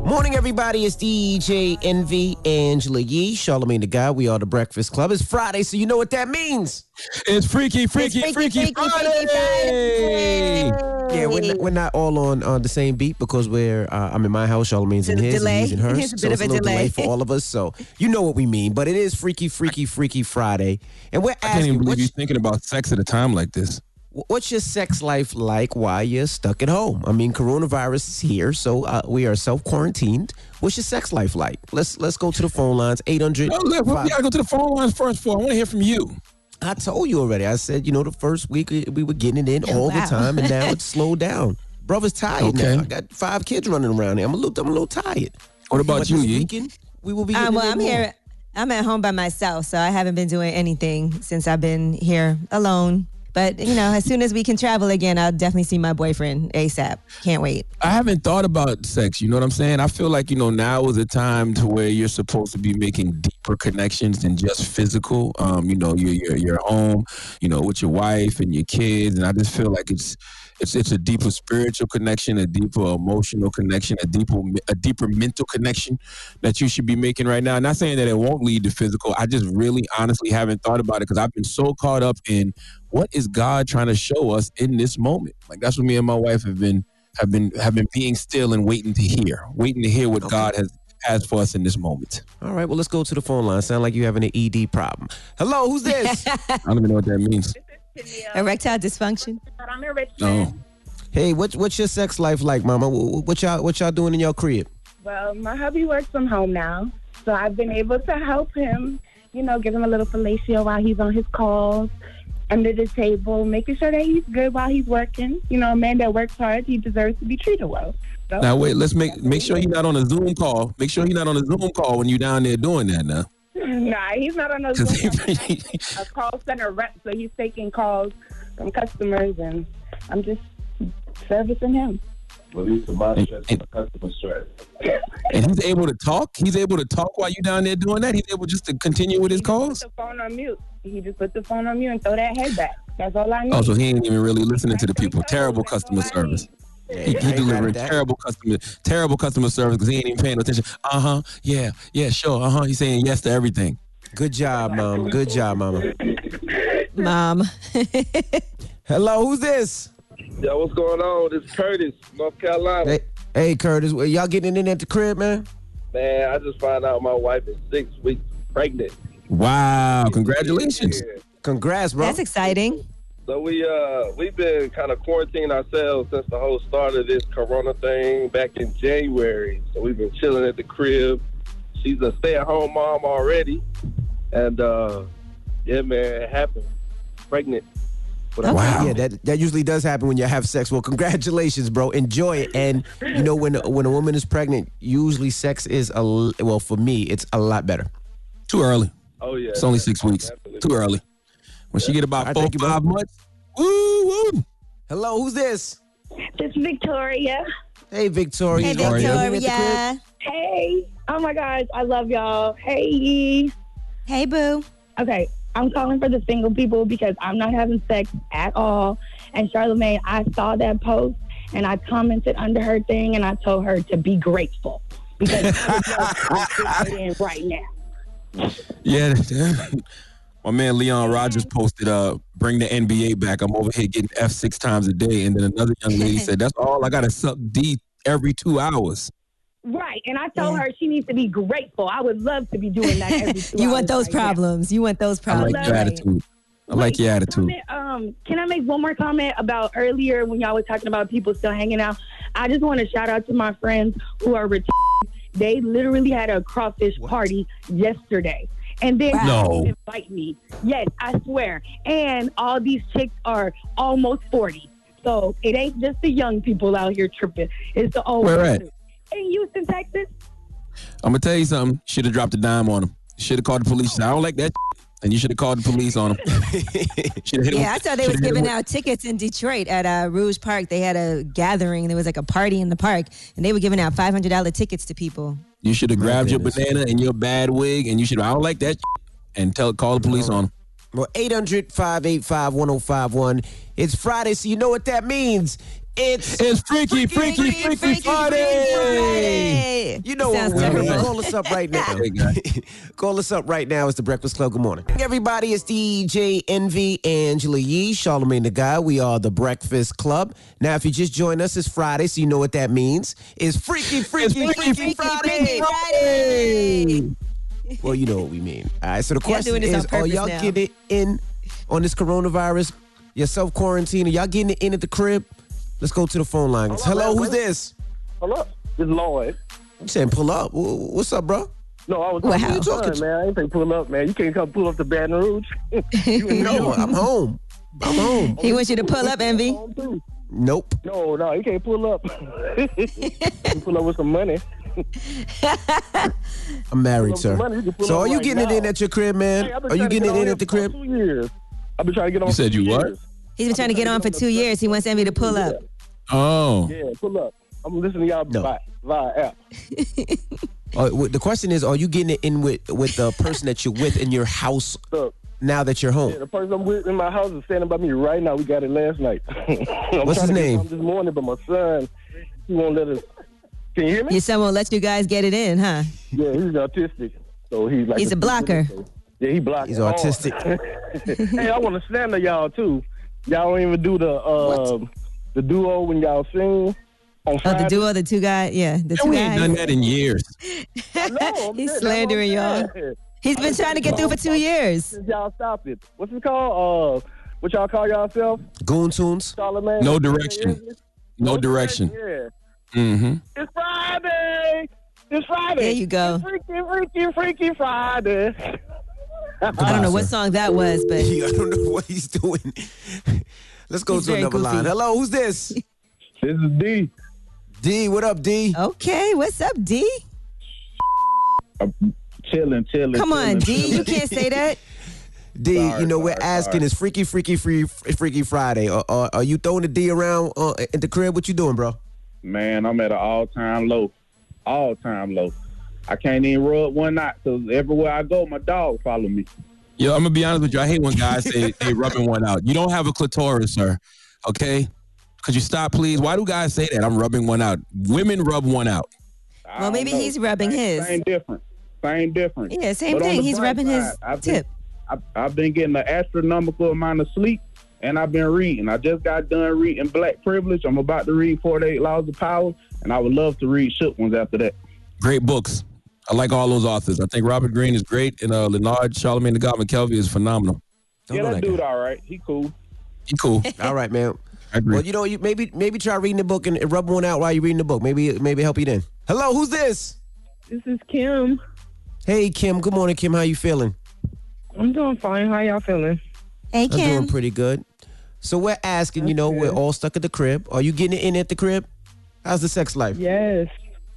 Morning, everybody. It's DJ Envy, Angela Yee, Charlamagne the God. We are the Breakfast Club. It's Friday, so you know what that means. It's freaky, freaky, freaky, freaky, freaky, Friday. Friday. Yeah, we're not, we're not all on on the same beat because we're uh, I'm in my house, Charlamagne's in his, delay. and he's in hers. It's a so bit it's of a a little delay. delay. for all of us. So you know what we mean. But it is Freaky, Freaky, Freaky Friday, and we're I can't even believe you're thinking about sex at a time like this. What's your sex life like while you're stuck at home? I mean, coronavirus is here, so uh, we are self quarantined. What's your sex life like? Let's let's go to the phone lines. 800 No, look, we gotta go to the phone lines first. For I want to hear from you. I told you already. I said, you know, the first week we we were getting it in all wow. the time, and now it's slowed down. Brother's tired Okay. now. I got five kids running around here. I'm a little, I'm a little tired. What about But you, this Yee? weekend, we will be. Uh, well, it in I'm more. here. I'm at home by myself, so I haven't been doing anything since I've been here alone. But you know, as soon as we can travel again, I'll definitely see my boyfriend ASAP. Can't wait. I haven't thought about sex. You know what I'm saying? I feel like you know now is a time to where you're supposed to be making deeper connections than just physical. Um, you know, you're you're, you're home, you know, with your wife and your kids, and I just feel like it's it's it's a deeper spiritual connection, a deeper emotional connection, a deeper a deeper mental connection that you should be making right now. Not saying that it won't lead to physical. I just really honestly haven't thought about it because I've been so caught up in what is God trying to show us in this moment. Like that's what me and my wife have been have been have been being still and waiting to hear, waiting to hear what God has has for us in this moment. All right, well, let's go to the phone line. Sound like you having an ED problem. Hello, who's this? I don't even know what that means. Uh, erectile dysfunction. I'm in Oh, hey, what's what's your sex life like, Mama? What, what y'all what y'all doing in your crib? Well, my hubby works from home now, so I've been able to help him. You know, give him a little fellatio while he's on his calls, under the table, making sure that he's good while he's working. You know, a man that works hard, he deserves to be treated well. So, Now wait, let's make make sure he's not on a Zoom call. Make sure he's not on a Zoom call when you're down there doing that now. Nah, he's not on a 'Cause Zoom, he- a call center rep, so he's taking calls from customers, and I'm just servicing him. Release the my stress and the customer stress. And he's able to talk. He's able to talk while you down there doing that. He's able just to continue with his he calls. Put the phone on mute. He just put the phone on mute and throw that head back. That's all I oh, need. Oh, so he ain't even really listening to the people. Terrible customer service. He, he ain't mad delivering terrible customer, terrible customer service because he ain't even paying no attention. Uh huh. Yeah. Yeah. Sure. Uh huh. He's saying yes to everything. Good job, mom. Good job, mama. Mom. Hello, who's this? Yo, what's going on? This is Curtis, North Carolina. Hey, hey, Curtis. well, Y'all getting in at the crib, man? Man, I just found out my wife is six weeks pregnant. Wow. Congratulations. Congrats, bro. That's exciting. So we uh we've been kind of quarantining ourselves since the whole start of this corona thing back in January. So we've been chilling at the crib. She's a stay at home mom already. And uh yeah man, it happened. Pregnant. But I'm- Wow. Yeah, that that usually does happen when you have sex. Well, congratulations, bro. Enjoy it. And you know when when a woman is pregnant, usually sex is a well for me, it's a lot better. Too early. Oh yeah. It's only six weeks. Too early. When she get about All right, four, thank you, five months. Woo woo. Hello, who's this? This is Victoria. Hey, Victoria. Hey, Y'all getting in at the Victoria. Hey. Oh my gosh, I love y'all. Hey. Hey, boo. Okay, I'm calling for the single people because I'm not having sex at all. And Charlamagne, I saw that post and I commented under her thing and I told her to be grateful because I would love to fit in right now. Yeah. My man Leon Rogers posted, uh, bring the NBA back. I'm over here getting F six times a day. And then another young lady said, That's all I gotta suck D every two hours. Right, and I told her she needs to be grateful. I would love to be doing that every two You hours want those right now. problems. You want those problems. I like your attitude. I like your attitude. Comment, um, can I make one more comment about earlier when y'all was talking about people still hanging out? I just want to shout out to my friends who are retired. They literally had a crawfish party yesterday. And then No. invite me. Yes, I swear. And all these chicks are almost 40. So it ain't just the young people out here tripping. It's the old Where at? In Houston, Texas. I'm gonna tell you something. Should have dropped a dime on him. Should have called the police. I don't like that. And you should have called the police on him. Shoulda him- Yeah, I saw they was shoulda hit him giving out tickets in Detroit at uh, Rouge Park. They had a gathering. There was like a party in the park, and they were giving out five hundred dollar tickets to people. You should have grabbed your banana and your bad wig, and you should. I don't like that. And tell call the police on him. Well, 800 585 1051. It's Friday, so you know what that means. It's It's freaky, freaky, freaky, Friday. Friday. You know Sounds what we're doing. Call us up right now. Call us up right now. It's the Breakfast Club. Good morning. Everybody, it's DJ Envy, Angela Yee, Charlamagne the God. We are the Breakfast Club. Now, if you just joined us, it's Friday, so you know what that means. It's Freaky, Freaky, Freaky, Freaky, Freaky, Friday. Friday. Well, you know what we mean. All right, so the question doing this on is, are y'all now. getting in on this coronavirus? Your self quarantine? Are y'all getting it in at the crib? Let's go to the phone lines. Hold on, Hello, man. who's this? Hello, this is Lloyd. You saying pull up? What's up, bro? No, I was Wow. talking to Who you your talking son, man. I ain't think pull up, man. You can't come pull up to Baton Rouge. you in New No, I'm home. I'm home. He wants you to pull up, Envy. Nope. No, no, you can't pull up. you pull up with some money. I'm married, sir. some money. You can pull So are you right getting it in at your crib, man? Hey, are you getting get it in at the crib? Two years. I've been trying to get on. You said two you what? He's been trying to get on for two years. He wants Envy to pull up. Oh, Yeah, pull up. I'm listening to y'all No. via, via app. Uh, the question is, are you getting it in with with the person that you're with in your house Look, now that you're home? yeah, home? the person I'm with in my house is standing by me right now. We got it last night. What's his trying to get name? This morning, but my son, he won't let us. Can you hear me? Your son won't let you guys get it in, huh? Yeah, he's autistic, so he's like He's a blocker. Yeah, he blocks. He's autistic. hey, I want to stand to y'all too. Y'all don't even do the uh, the duo when y'all sing on Oh, the duo, the two guys. Yeah, the and two we ain't done that in years. Know, He's saying, slandering y'all. what I'm saying. He's been trying to get through for two years. Since y'all stopped it, what's it called? Uh, what y'all call yourself? Goon tunes. Charlamagne? No direction. No direction. Yeah. Mm-hmm. It's Friday. It's Friday. There you go. It's freaky, freaky, freaky Friday. I don't know what song that was, but Yeah, I don't know what he's doing. Let's go He's to very another goofy. line. Hello, who's this? This is D. D, what up, D? okay, what's up, D? Chilling, chilling. Come on, chilling, D. You can't say that. D, Sorry, you know we're asking sorry. is Freaky Freaky Free Freaky Friday. Uh, uh, are you throwing the D around uh, at the crib? What you doing, bro? Man, I'm at an all time low. All time low. I can't even rub one out because everywhere I go, my dog follow me. Yo, I'm gonna be honest with you. I hate when guys say they rubbing one out. You don't have a clitoris, sir. Okay? Could you stop, please? Why do guys say that? I'm rubbing one out. Women rub one out. I Well, maybe know. he's rubbing same, his. Same difference. Same difference. Yeah, same But thing. He's bright rubbing his I've been- tip. I've, I've been getting an astronomical amount of sleep, and I've been reading. I just got done reading Black Privilege. I'm about to read 48 Laws of Power, and I would love to read Shook Ones after that. Great books. I like all those authors. I think Robert Greene is great, and uh, Lenard Charlamagne the God McKelvey is phenomenal. Don't yeah, that, that dude, all right. He cool. He cool. All right, man. I agree. Well, you know, you maybe maybe try reading the book and, and rub one out while you're reading the book. Maybe maybe help you then. Hello, who's this? This is Kim. Hey, Kim. Good morning, Kim. How you feeling? I'm doing fine. How y'all feeling? Hey, Kim. I'm doing pretty good. So we're asking, you know, we're all stuck at the crib. Are you getting it in at the crib? How's the sex life? Yes,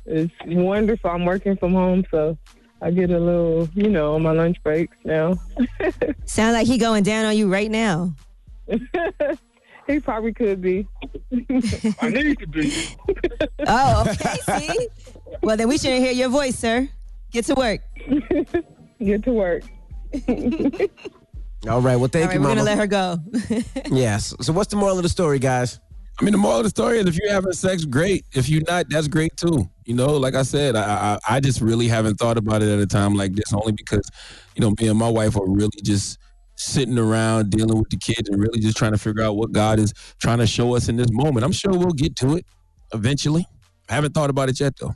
it's wonderful. I'm working from home, so I get a little, you know, on my lunch breaks now. Sound like he going down on you right now. he probably could be. I need to be. Oh, okay. See? Well, then we shouldn't hear your voice, sir. Get to work. Get to work. All right. Well, thank All right, you, we're Mama. gonna let her go. yes. So what's the moral of the story, guys? I mean, the moral of the story is if you're having sex, great. If you're not, that's great too. You know, like I said, I, I I just really haven't thought about it at a time like this, only because, you know, me and my wife are really just sitting around dealing with the kids and really just trying to figure out what God is trying to show us in this moment. I'm sure we'll get to it eventually. I haven't thought about it yet though.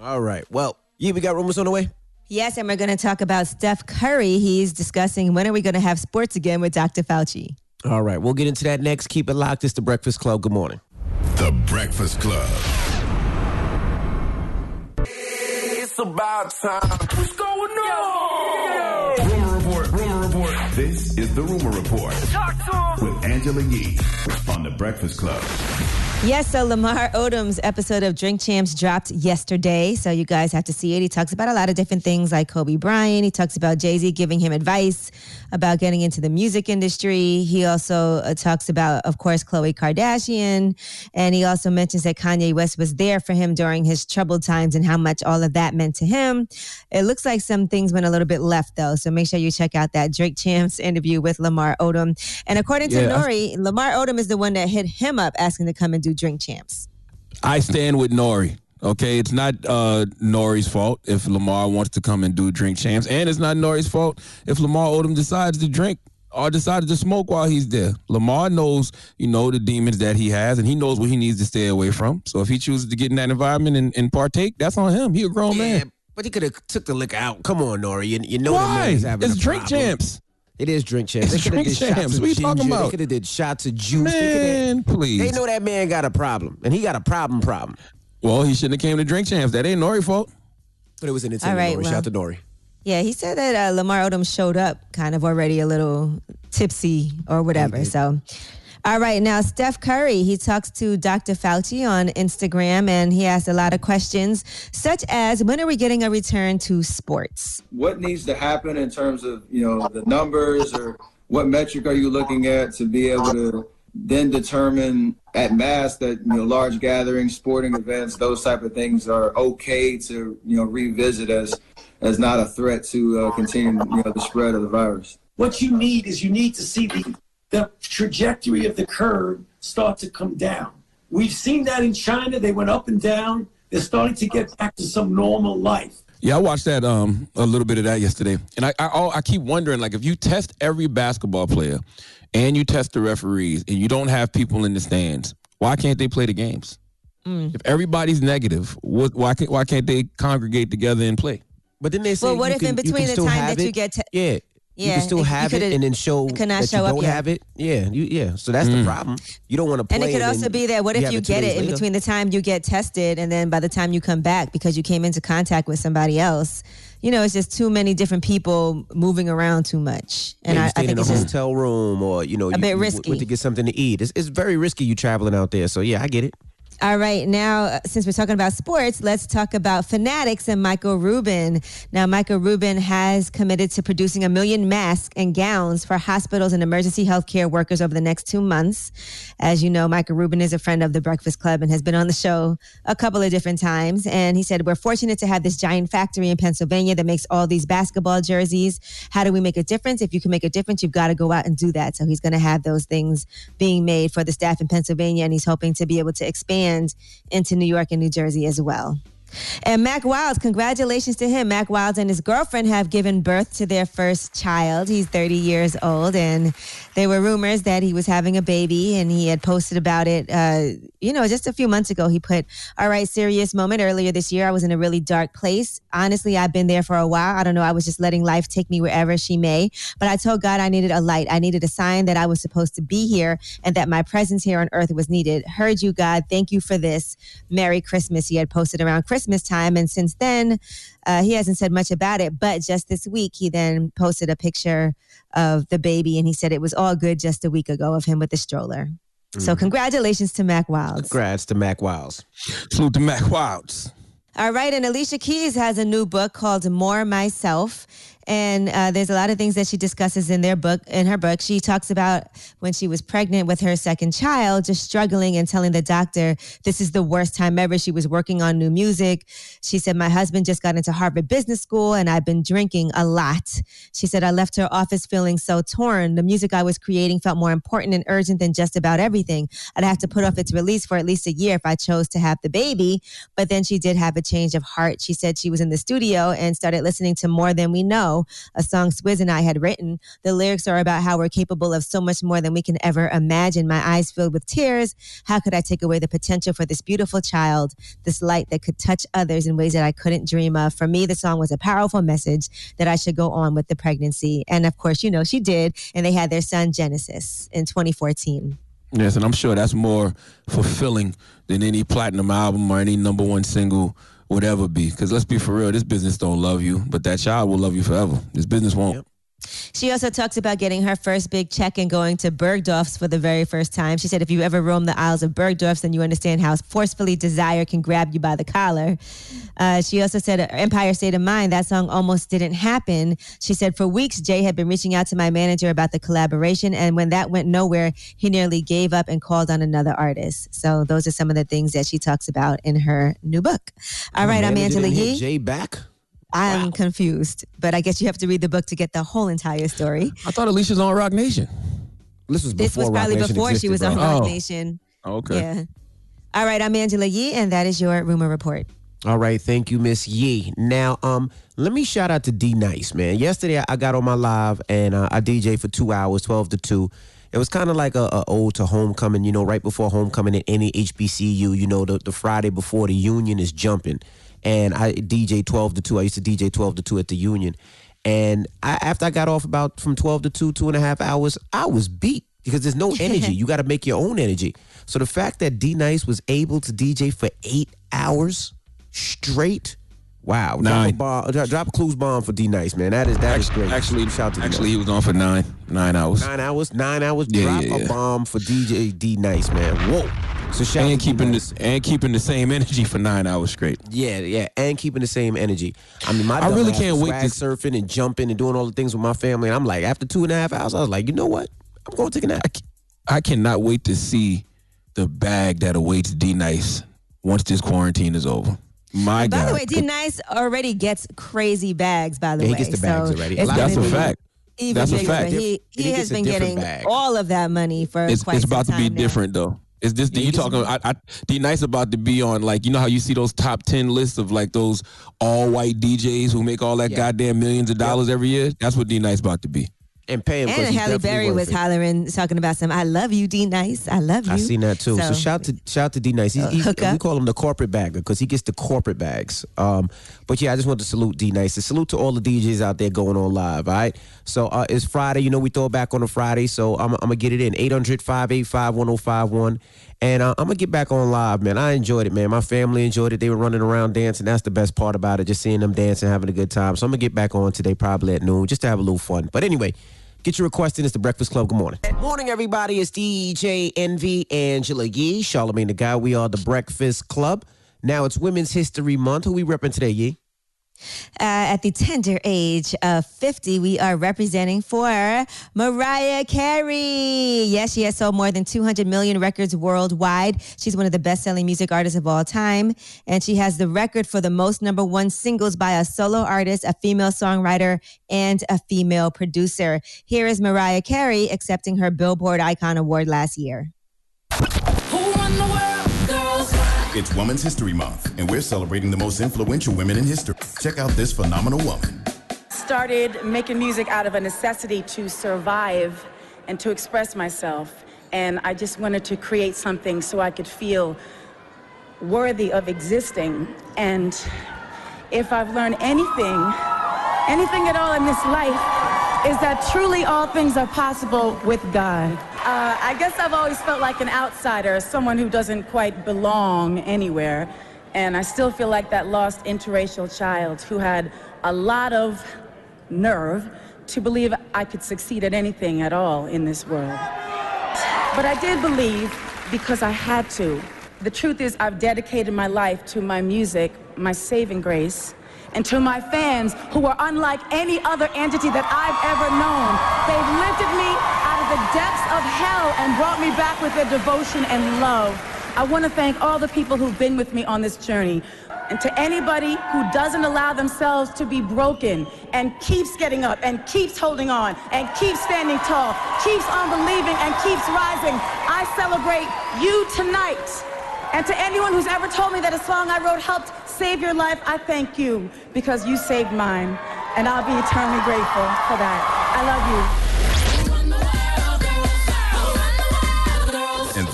All right. Well, yeah, we got rumors on the way. yes, and we're gonna talk about Steph Curry. He's discussing when are we gonna have sports again with Dr. Fauci. All right. We'll get into that next. Keep it locked. It's the Breakfast Club. Good morning. The Breakfast Club. It's about time. What's going on? Rumor report. Rumor report. This is the rumor report Talk to him. with Angela Yee on the Breakfast Club. Yes, so Lamar Odom's episode of Drink Champs dropped yesterday. So you guys have to see it. He talks about a lot of different things like Kobe Bryant. He talks about Jay Z giving him advice about getting into the music industry. He also uh, talks about, of course, Khloe Kardashian. And he also mentions that Kanye West was there for him during his troubled times and how much all of that meant to him. It looks like some things went a little bit left, though. So make sure you check out that Drake Champs interview with Lamar Odom. And according to Yeah, I- Nori, Lamar Odom is the one that hit him up asking to come and do Drink Champs. I stand with Nori. Okay, it's not uh, Nori's fault if Lamar wants to come and do drink champs, and it's not Nori's fault if Lamar Odom decides to drink or decided to smoke while he's there. Lamar knows, you know, the demons that he has, and he knows what he needs to stay away from. So if he chooses to get in that environment and, and partake, that's on him. He a grown man. But he could have took the liquor out. Come on, Nori. You, you know Why? It's drink problem. champs. It is drink champs. It's they drink did champs. What are you talking ginger. They about? could have did shots of juice. They Man, please. They know that man got a problem, and he got a problem problem. Well, he shouldn't have came to drink champs. That ain't Nori's fault. But it was an All intent. right, Nori. well. Shout out to Nori. Yeah, he said that uh, Lamar Odom showed up kind of already a little tipsy or whatever. So, all right, now Steph Curry, he talks to Dr. Fauci on Instagram and he asked a lot of questions, such as when are we getting a return to sports? what needs to happen in terms of you know the numbers or what metric are you looking at to be able to then determine at mass that you know large gatherings sporting events those type of things are okay to you know revisit as as not a threat to uh, continue you know the spread of the virus What you need is you need to see the, the trajectory of the curve start to come down. We've seen that in China. They went up and down. They're starting to get back to some normal life. Yeah, I watched that um a little bit of that yesterday, and I I, oh, I keep wondering like if you test every basketball player, and you test the referees, and you don't have people in the stands, why can't they play the games? Mm. If everybody's negative, what, why can't why can't they congregate together and play? But then they say Well, what you if can- in between the time have that you get te- yeah. You Yeah, can still have it and then show could not that show you up don't yet. have it. Yeah, you yeah. So that's Mm. the problem. You don't want to play. And it could also be that what if have you two get it in later. between the time you get tested and then by the time you come back because you came into contact with somebody else, you know, it's just too many different people moving around too much. And yeah, I, I think in a it's just hotel room, or you know, a you, bit you risky. went to get something to eat. It's, it's very risky. You traveling out there, so yeah, I get it. All right, now uh, since we're talking about sports, let's talk about Fanatics and Michael Rubin. Now, Michael Rubin has committed to producing a million masks and gowns for hospitals and emergency healthcare workers over the next two months. As you know, Michael Rubin is a friend of the Breakfast Club and has been on the show a couple of different times. And he said, We're fortunate to have this giant factory in Pennsylvania that makes all these basketball jerseys. How do we make a difference? If you can make a difference, you've got to go out and do that. So he's going to have those things being made for the staff in Pennsylvania, and he's hoping to be able to expand into New York and New Jersey as well. And Mack Wilds, congratulations to him. Mack Wilds and his girlfriend have given birth to their first child. He's 30 years old, and there were rumors that he was having a baby, and he had posted about it, uh, you know, just a few months ago. He put, All right, serious moment earlier this year. I was in a really dark place. Honestly, I've been there for a while. I don't know. I was just letting life take me wherever she may. But I told God I needed a light. I needed a sign that I was supposed to be here and that my presence here on earth was needed. Heard you, God. Thank you for this. Merry Christmas. He had posted around Christmas time. And since then, uh, he hasn't said much about it. But just this week, he then posted a picture of the baby and he said it was all good just a week ago of him with the stroller. So, Mhm. congratulations to Mack Wilds. Congrats to Mack Wilds. Salute to Mack Wilds. All right, and Alicia Keys has a new book called More Myself. And uh, there's a lot of things that she discusses in their book. In her book, she talks about when she was pregnant with her second child, just struggling and telling the doctor this is the worst time ever. She was working on new music. She said, "My husband just got into Harvard Business School, and I've been drinking a lot." She said, "I left her office feeling so torn. The music I was creating felt more important and urgent than just about everything. I'd have to put off its release for at least a year if I chose to have the baby." But then she did have a change of heart. She said she was in the studio and started listening to More Than We Know, a song Swizz and I had written. The lyrics are about how we're capable of so much more than we can ever imagine. My eyes filled with tears. How could I take away the potential for this beautiful child, this light that could touch others in ways that I couldn't dream of? For me, the song was a powerful message that I should go on with the pregnancy. And of course, you know, she did. And they had their son Genesis in 2014. Yes, and I'm sure that's more fulfilling than any platinum album or any number one single would ever be. Because let's be for real, this business don't love you, but that child will love you forever. This business won't. She also talks about getting her first big check and going to Bergdorf's for the very first time. She said, if you ever roam the aisles of Bergdorf's, then you understand how forcefully desire can grab you by the collar. Uh, she also said, Empire State of Mind, that song almost didn't happen. She said, for weeks, Jay had been reaching out to my manager about the collaboration. And when that went nowhere, he nearly gave up and called on another artist. So those are some of the things that she talks about in her new book. All right, I'm Angela Yee. Jay back. I'm confused, but I guess you have to read the book to get the whole entire story. I thought Alicia's on Roc Nation. This was This was probably before she was on Rock Oh. Nation. Okay. Yeah. All right, I'm Angela Yee, and that is your rumor report. All right, thank you, Miss Yee. Now, um, let me shout out to D Nice, man. Yesterday I got on my live and uh, I DJ for two hours, twelve to two. It was kind of like a, a ode to homecoming, you know, right before homecoming at any HBCU. You know, the, the Friday before the Union is jumping, and I DJ twelve to two. I used to DJ twelve to two at the Union, and I, after I got off about from twelve to two, two and a half hours, I was beat because there's no energy. you got to make your own energy. So the fact that D Nice was able to DJ for eight hours straight. Wow, drop a, Nine. bomb, drop, drop a clues bomb for D Nice, man. That is that is great. Actually, shout out to D actually, he was on for nine, nine hours. nine hours, nine hours. Yeah, drop yeah, a yeah. bomb for DJ D Nice, man. Whoa. So shout and keeping this and keeping the same energy for nine hours straight. Yeah, yeah, and keeping the same energy. I mean, my I really can't wait to- surfing and jumping and doing all the things with my family. And I'm like, after two and a half hours, I was like, you know what? I'm going to take a nap. I cannot wait to see the bag that awaits D Nice once this quarantine is over. My God. By God, the way, D Nice already gets crazy bags. By the Yeah, he gets the bags so already. that's a fact. Even That's a bigger, fact. but He, he he has been getting bag. all of that money for It's, quite it's some about to be now. different though. Is this? Yeah, you he gets talking? I, I, D Nice about to be on like you know how you see those top ten lists of like those all white DJs who make all that Yeah. goddamn millions of dollars every year. That's what D Nice about to be. And pay him. 'cause And Halle Berry was it. hollering, talking about some. I love you, D Nice. I love you. I seen that too. So, shout to shout to D Nice. He's, Uh, he's, we call him the corporate bagger because he gets the corporate bags. Um, but yeah, I just want to salute D Nice. Salute to all the DJs out there going on live. All right. So uh, it's Friday. You know we throw it back on a Friday. So I'm, I'm gonna get it in 800-585-1051. And uh, I'm gonna get back on live, man. I enjoyed it, man. My family enjoyed it. They were running around dancing. That's the best part about it. Just seeing them dancing, having a good time. So I'm gonna get back on today, probably at noon, just to have a little fun. But anyway. Get your request in. It's the Breakfast Club. Good morning. Good Morning, everybody. It's DJ Envy, Angela Yee, Charlamagne the God. We are the Breakfast Club. Now it's Women's History Month. Who we repping today, Yee? Uh, at the tender age of 50, we are representing for Mariah Carey. Yes, she has sold more than 200 million records worldwide. She's one of the best selling music artists of all time. And she has the record for the most number one singles by a solo artist, a female songwriter, and a female producer. Here is Mariah Carey accepting her Billboard Icon Award last year. It's Women's History Month, and we're celebrating the most influential women in history. Check out this phenomenal woman. started making music out of a necessity to survive and to express myself. And I just wanted to create something so I could feel worthy of existing. And if I've learned anything, anything at all in this life, is that truly all things are possible with God. Uh, I guess I've always felt like an outsider, someone who doesn't quite belong anywhere. And I still feel like that lost interracial child who had a lot of nerve to believe I could succeed at anything at all in this world. But I did believe because I had to. The truth is, I've dedicated my life to my music, my saving grace, and to my fans who are unlike any other entity that I've ever known. They've lifted me of the depths of hell and brought me back with their devotion and love. I want to thank all the people who've been with me on this journey. And to anybody who doesn't allow themselves to be broken and keeps getting up and keeps holding on and keeps standing tall, keeps on believing and keeps rising, I celebrate you tonight. And to anyone who's ever told me that a song I wrote helped save your life, I thank you because you saved mine. And I'll be eternally grateful for that. I love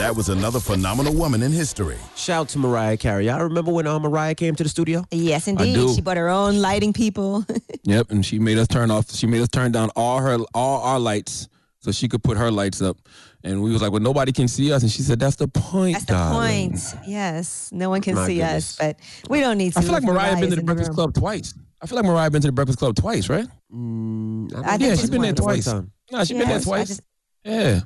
that was another phenomenal woman in history. Shout out to Mariah Carey. I remember when uh, Mariah came to the studio. Yes, I indeed. do. She bought her own lighting people. Yep, and she made us turn off. She made us turn down all her all our lights so she could put her lights up. And we was like, well, nobody can see us. And she said, that's the point. That's the darling." point. Yes. No one can My see goodness. us, but we don't need to. I feel like if Mariah been to the Breakfast room. Club twice. I feel like Mariah been to the Breakfast Club twice, right? Mm, I think yeah, just she's been there one. twice. One. No, she's been there twice. just- yeah.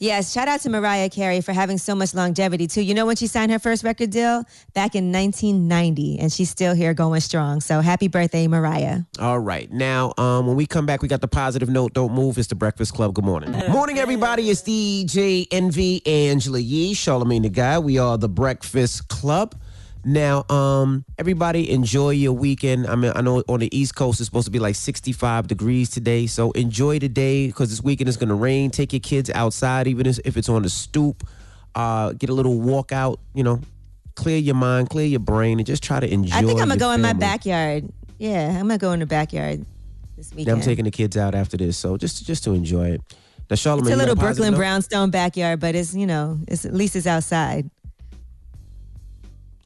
Yes, shout out to Mariah Carey for having so much longevity too. You know when she signed her first record deal? Back in 1990, and she's still here going strong. So happy birthday, Mariah. All right. Now, um, when we come back, we got the positive note. Don't move. It's the Breakfast Club. Good morning. Morning, everybody. It's DJ Envy, Angela Yee, Charlamagne the God. We are the Breakfast Club. Now, um, everybody enjoy your weekend. I mean, I know on the East Coast it's supposed to be like 65 degrees today. So enjoy the day because this weekend is going to rain. Take your kids outside, even if it's on the stoop. Uh, get a little walk out, you know, clear your mind, clear your brain, and just try to enjoy I think I'm gonna go in my backyard. Yeah, I'm gonna go in the backyard this Yeah, weekend. I'm taking the kids out after this, so just just to enjoy it. Now, Charlamagne, it's a little Brooklyn note? brownstone backyard, but it's you know, it's at least it's outside.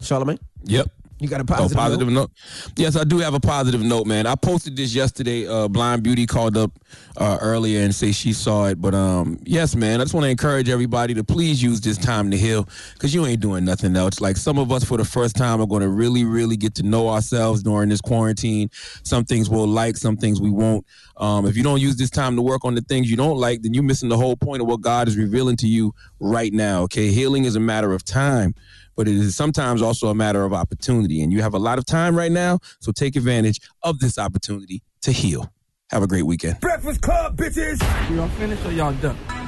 Charlamagne, Yep. you got a Oh, positive, positive note? note. Yes, I do have a positive note, man. I posted this yesterday. Uh, Blind Beauty called up uh, earlier and say she saw it, but um, yes, man. I just want to encourage everybody to please use this time to heal, because you ain't doing nothing else. Like some of us, for the first time, are going to really, really get to know ourselves during this quarantine. Some things we'll like, some things we won't. Um, if you don't use this time to work on the things you don't like, then you're missing the whole point of what God is revealing to you right now. Okay, healing is a matter of time but it is sometimes also a matter of opportunity. And you have a lot of time right now, so take advantage of this opportunity to heal. Have a great weekend. Breakfast Club, bitches. Y'all finished or y'all done?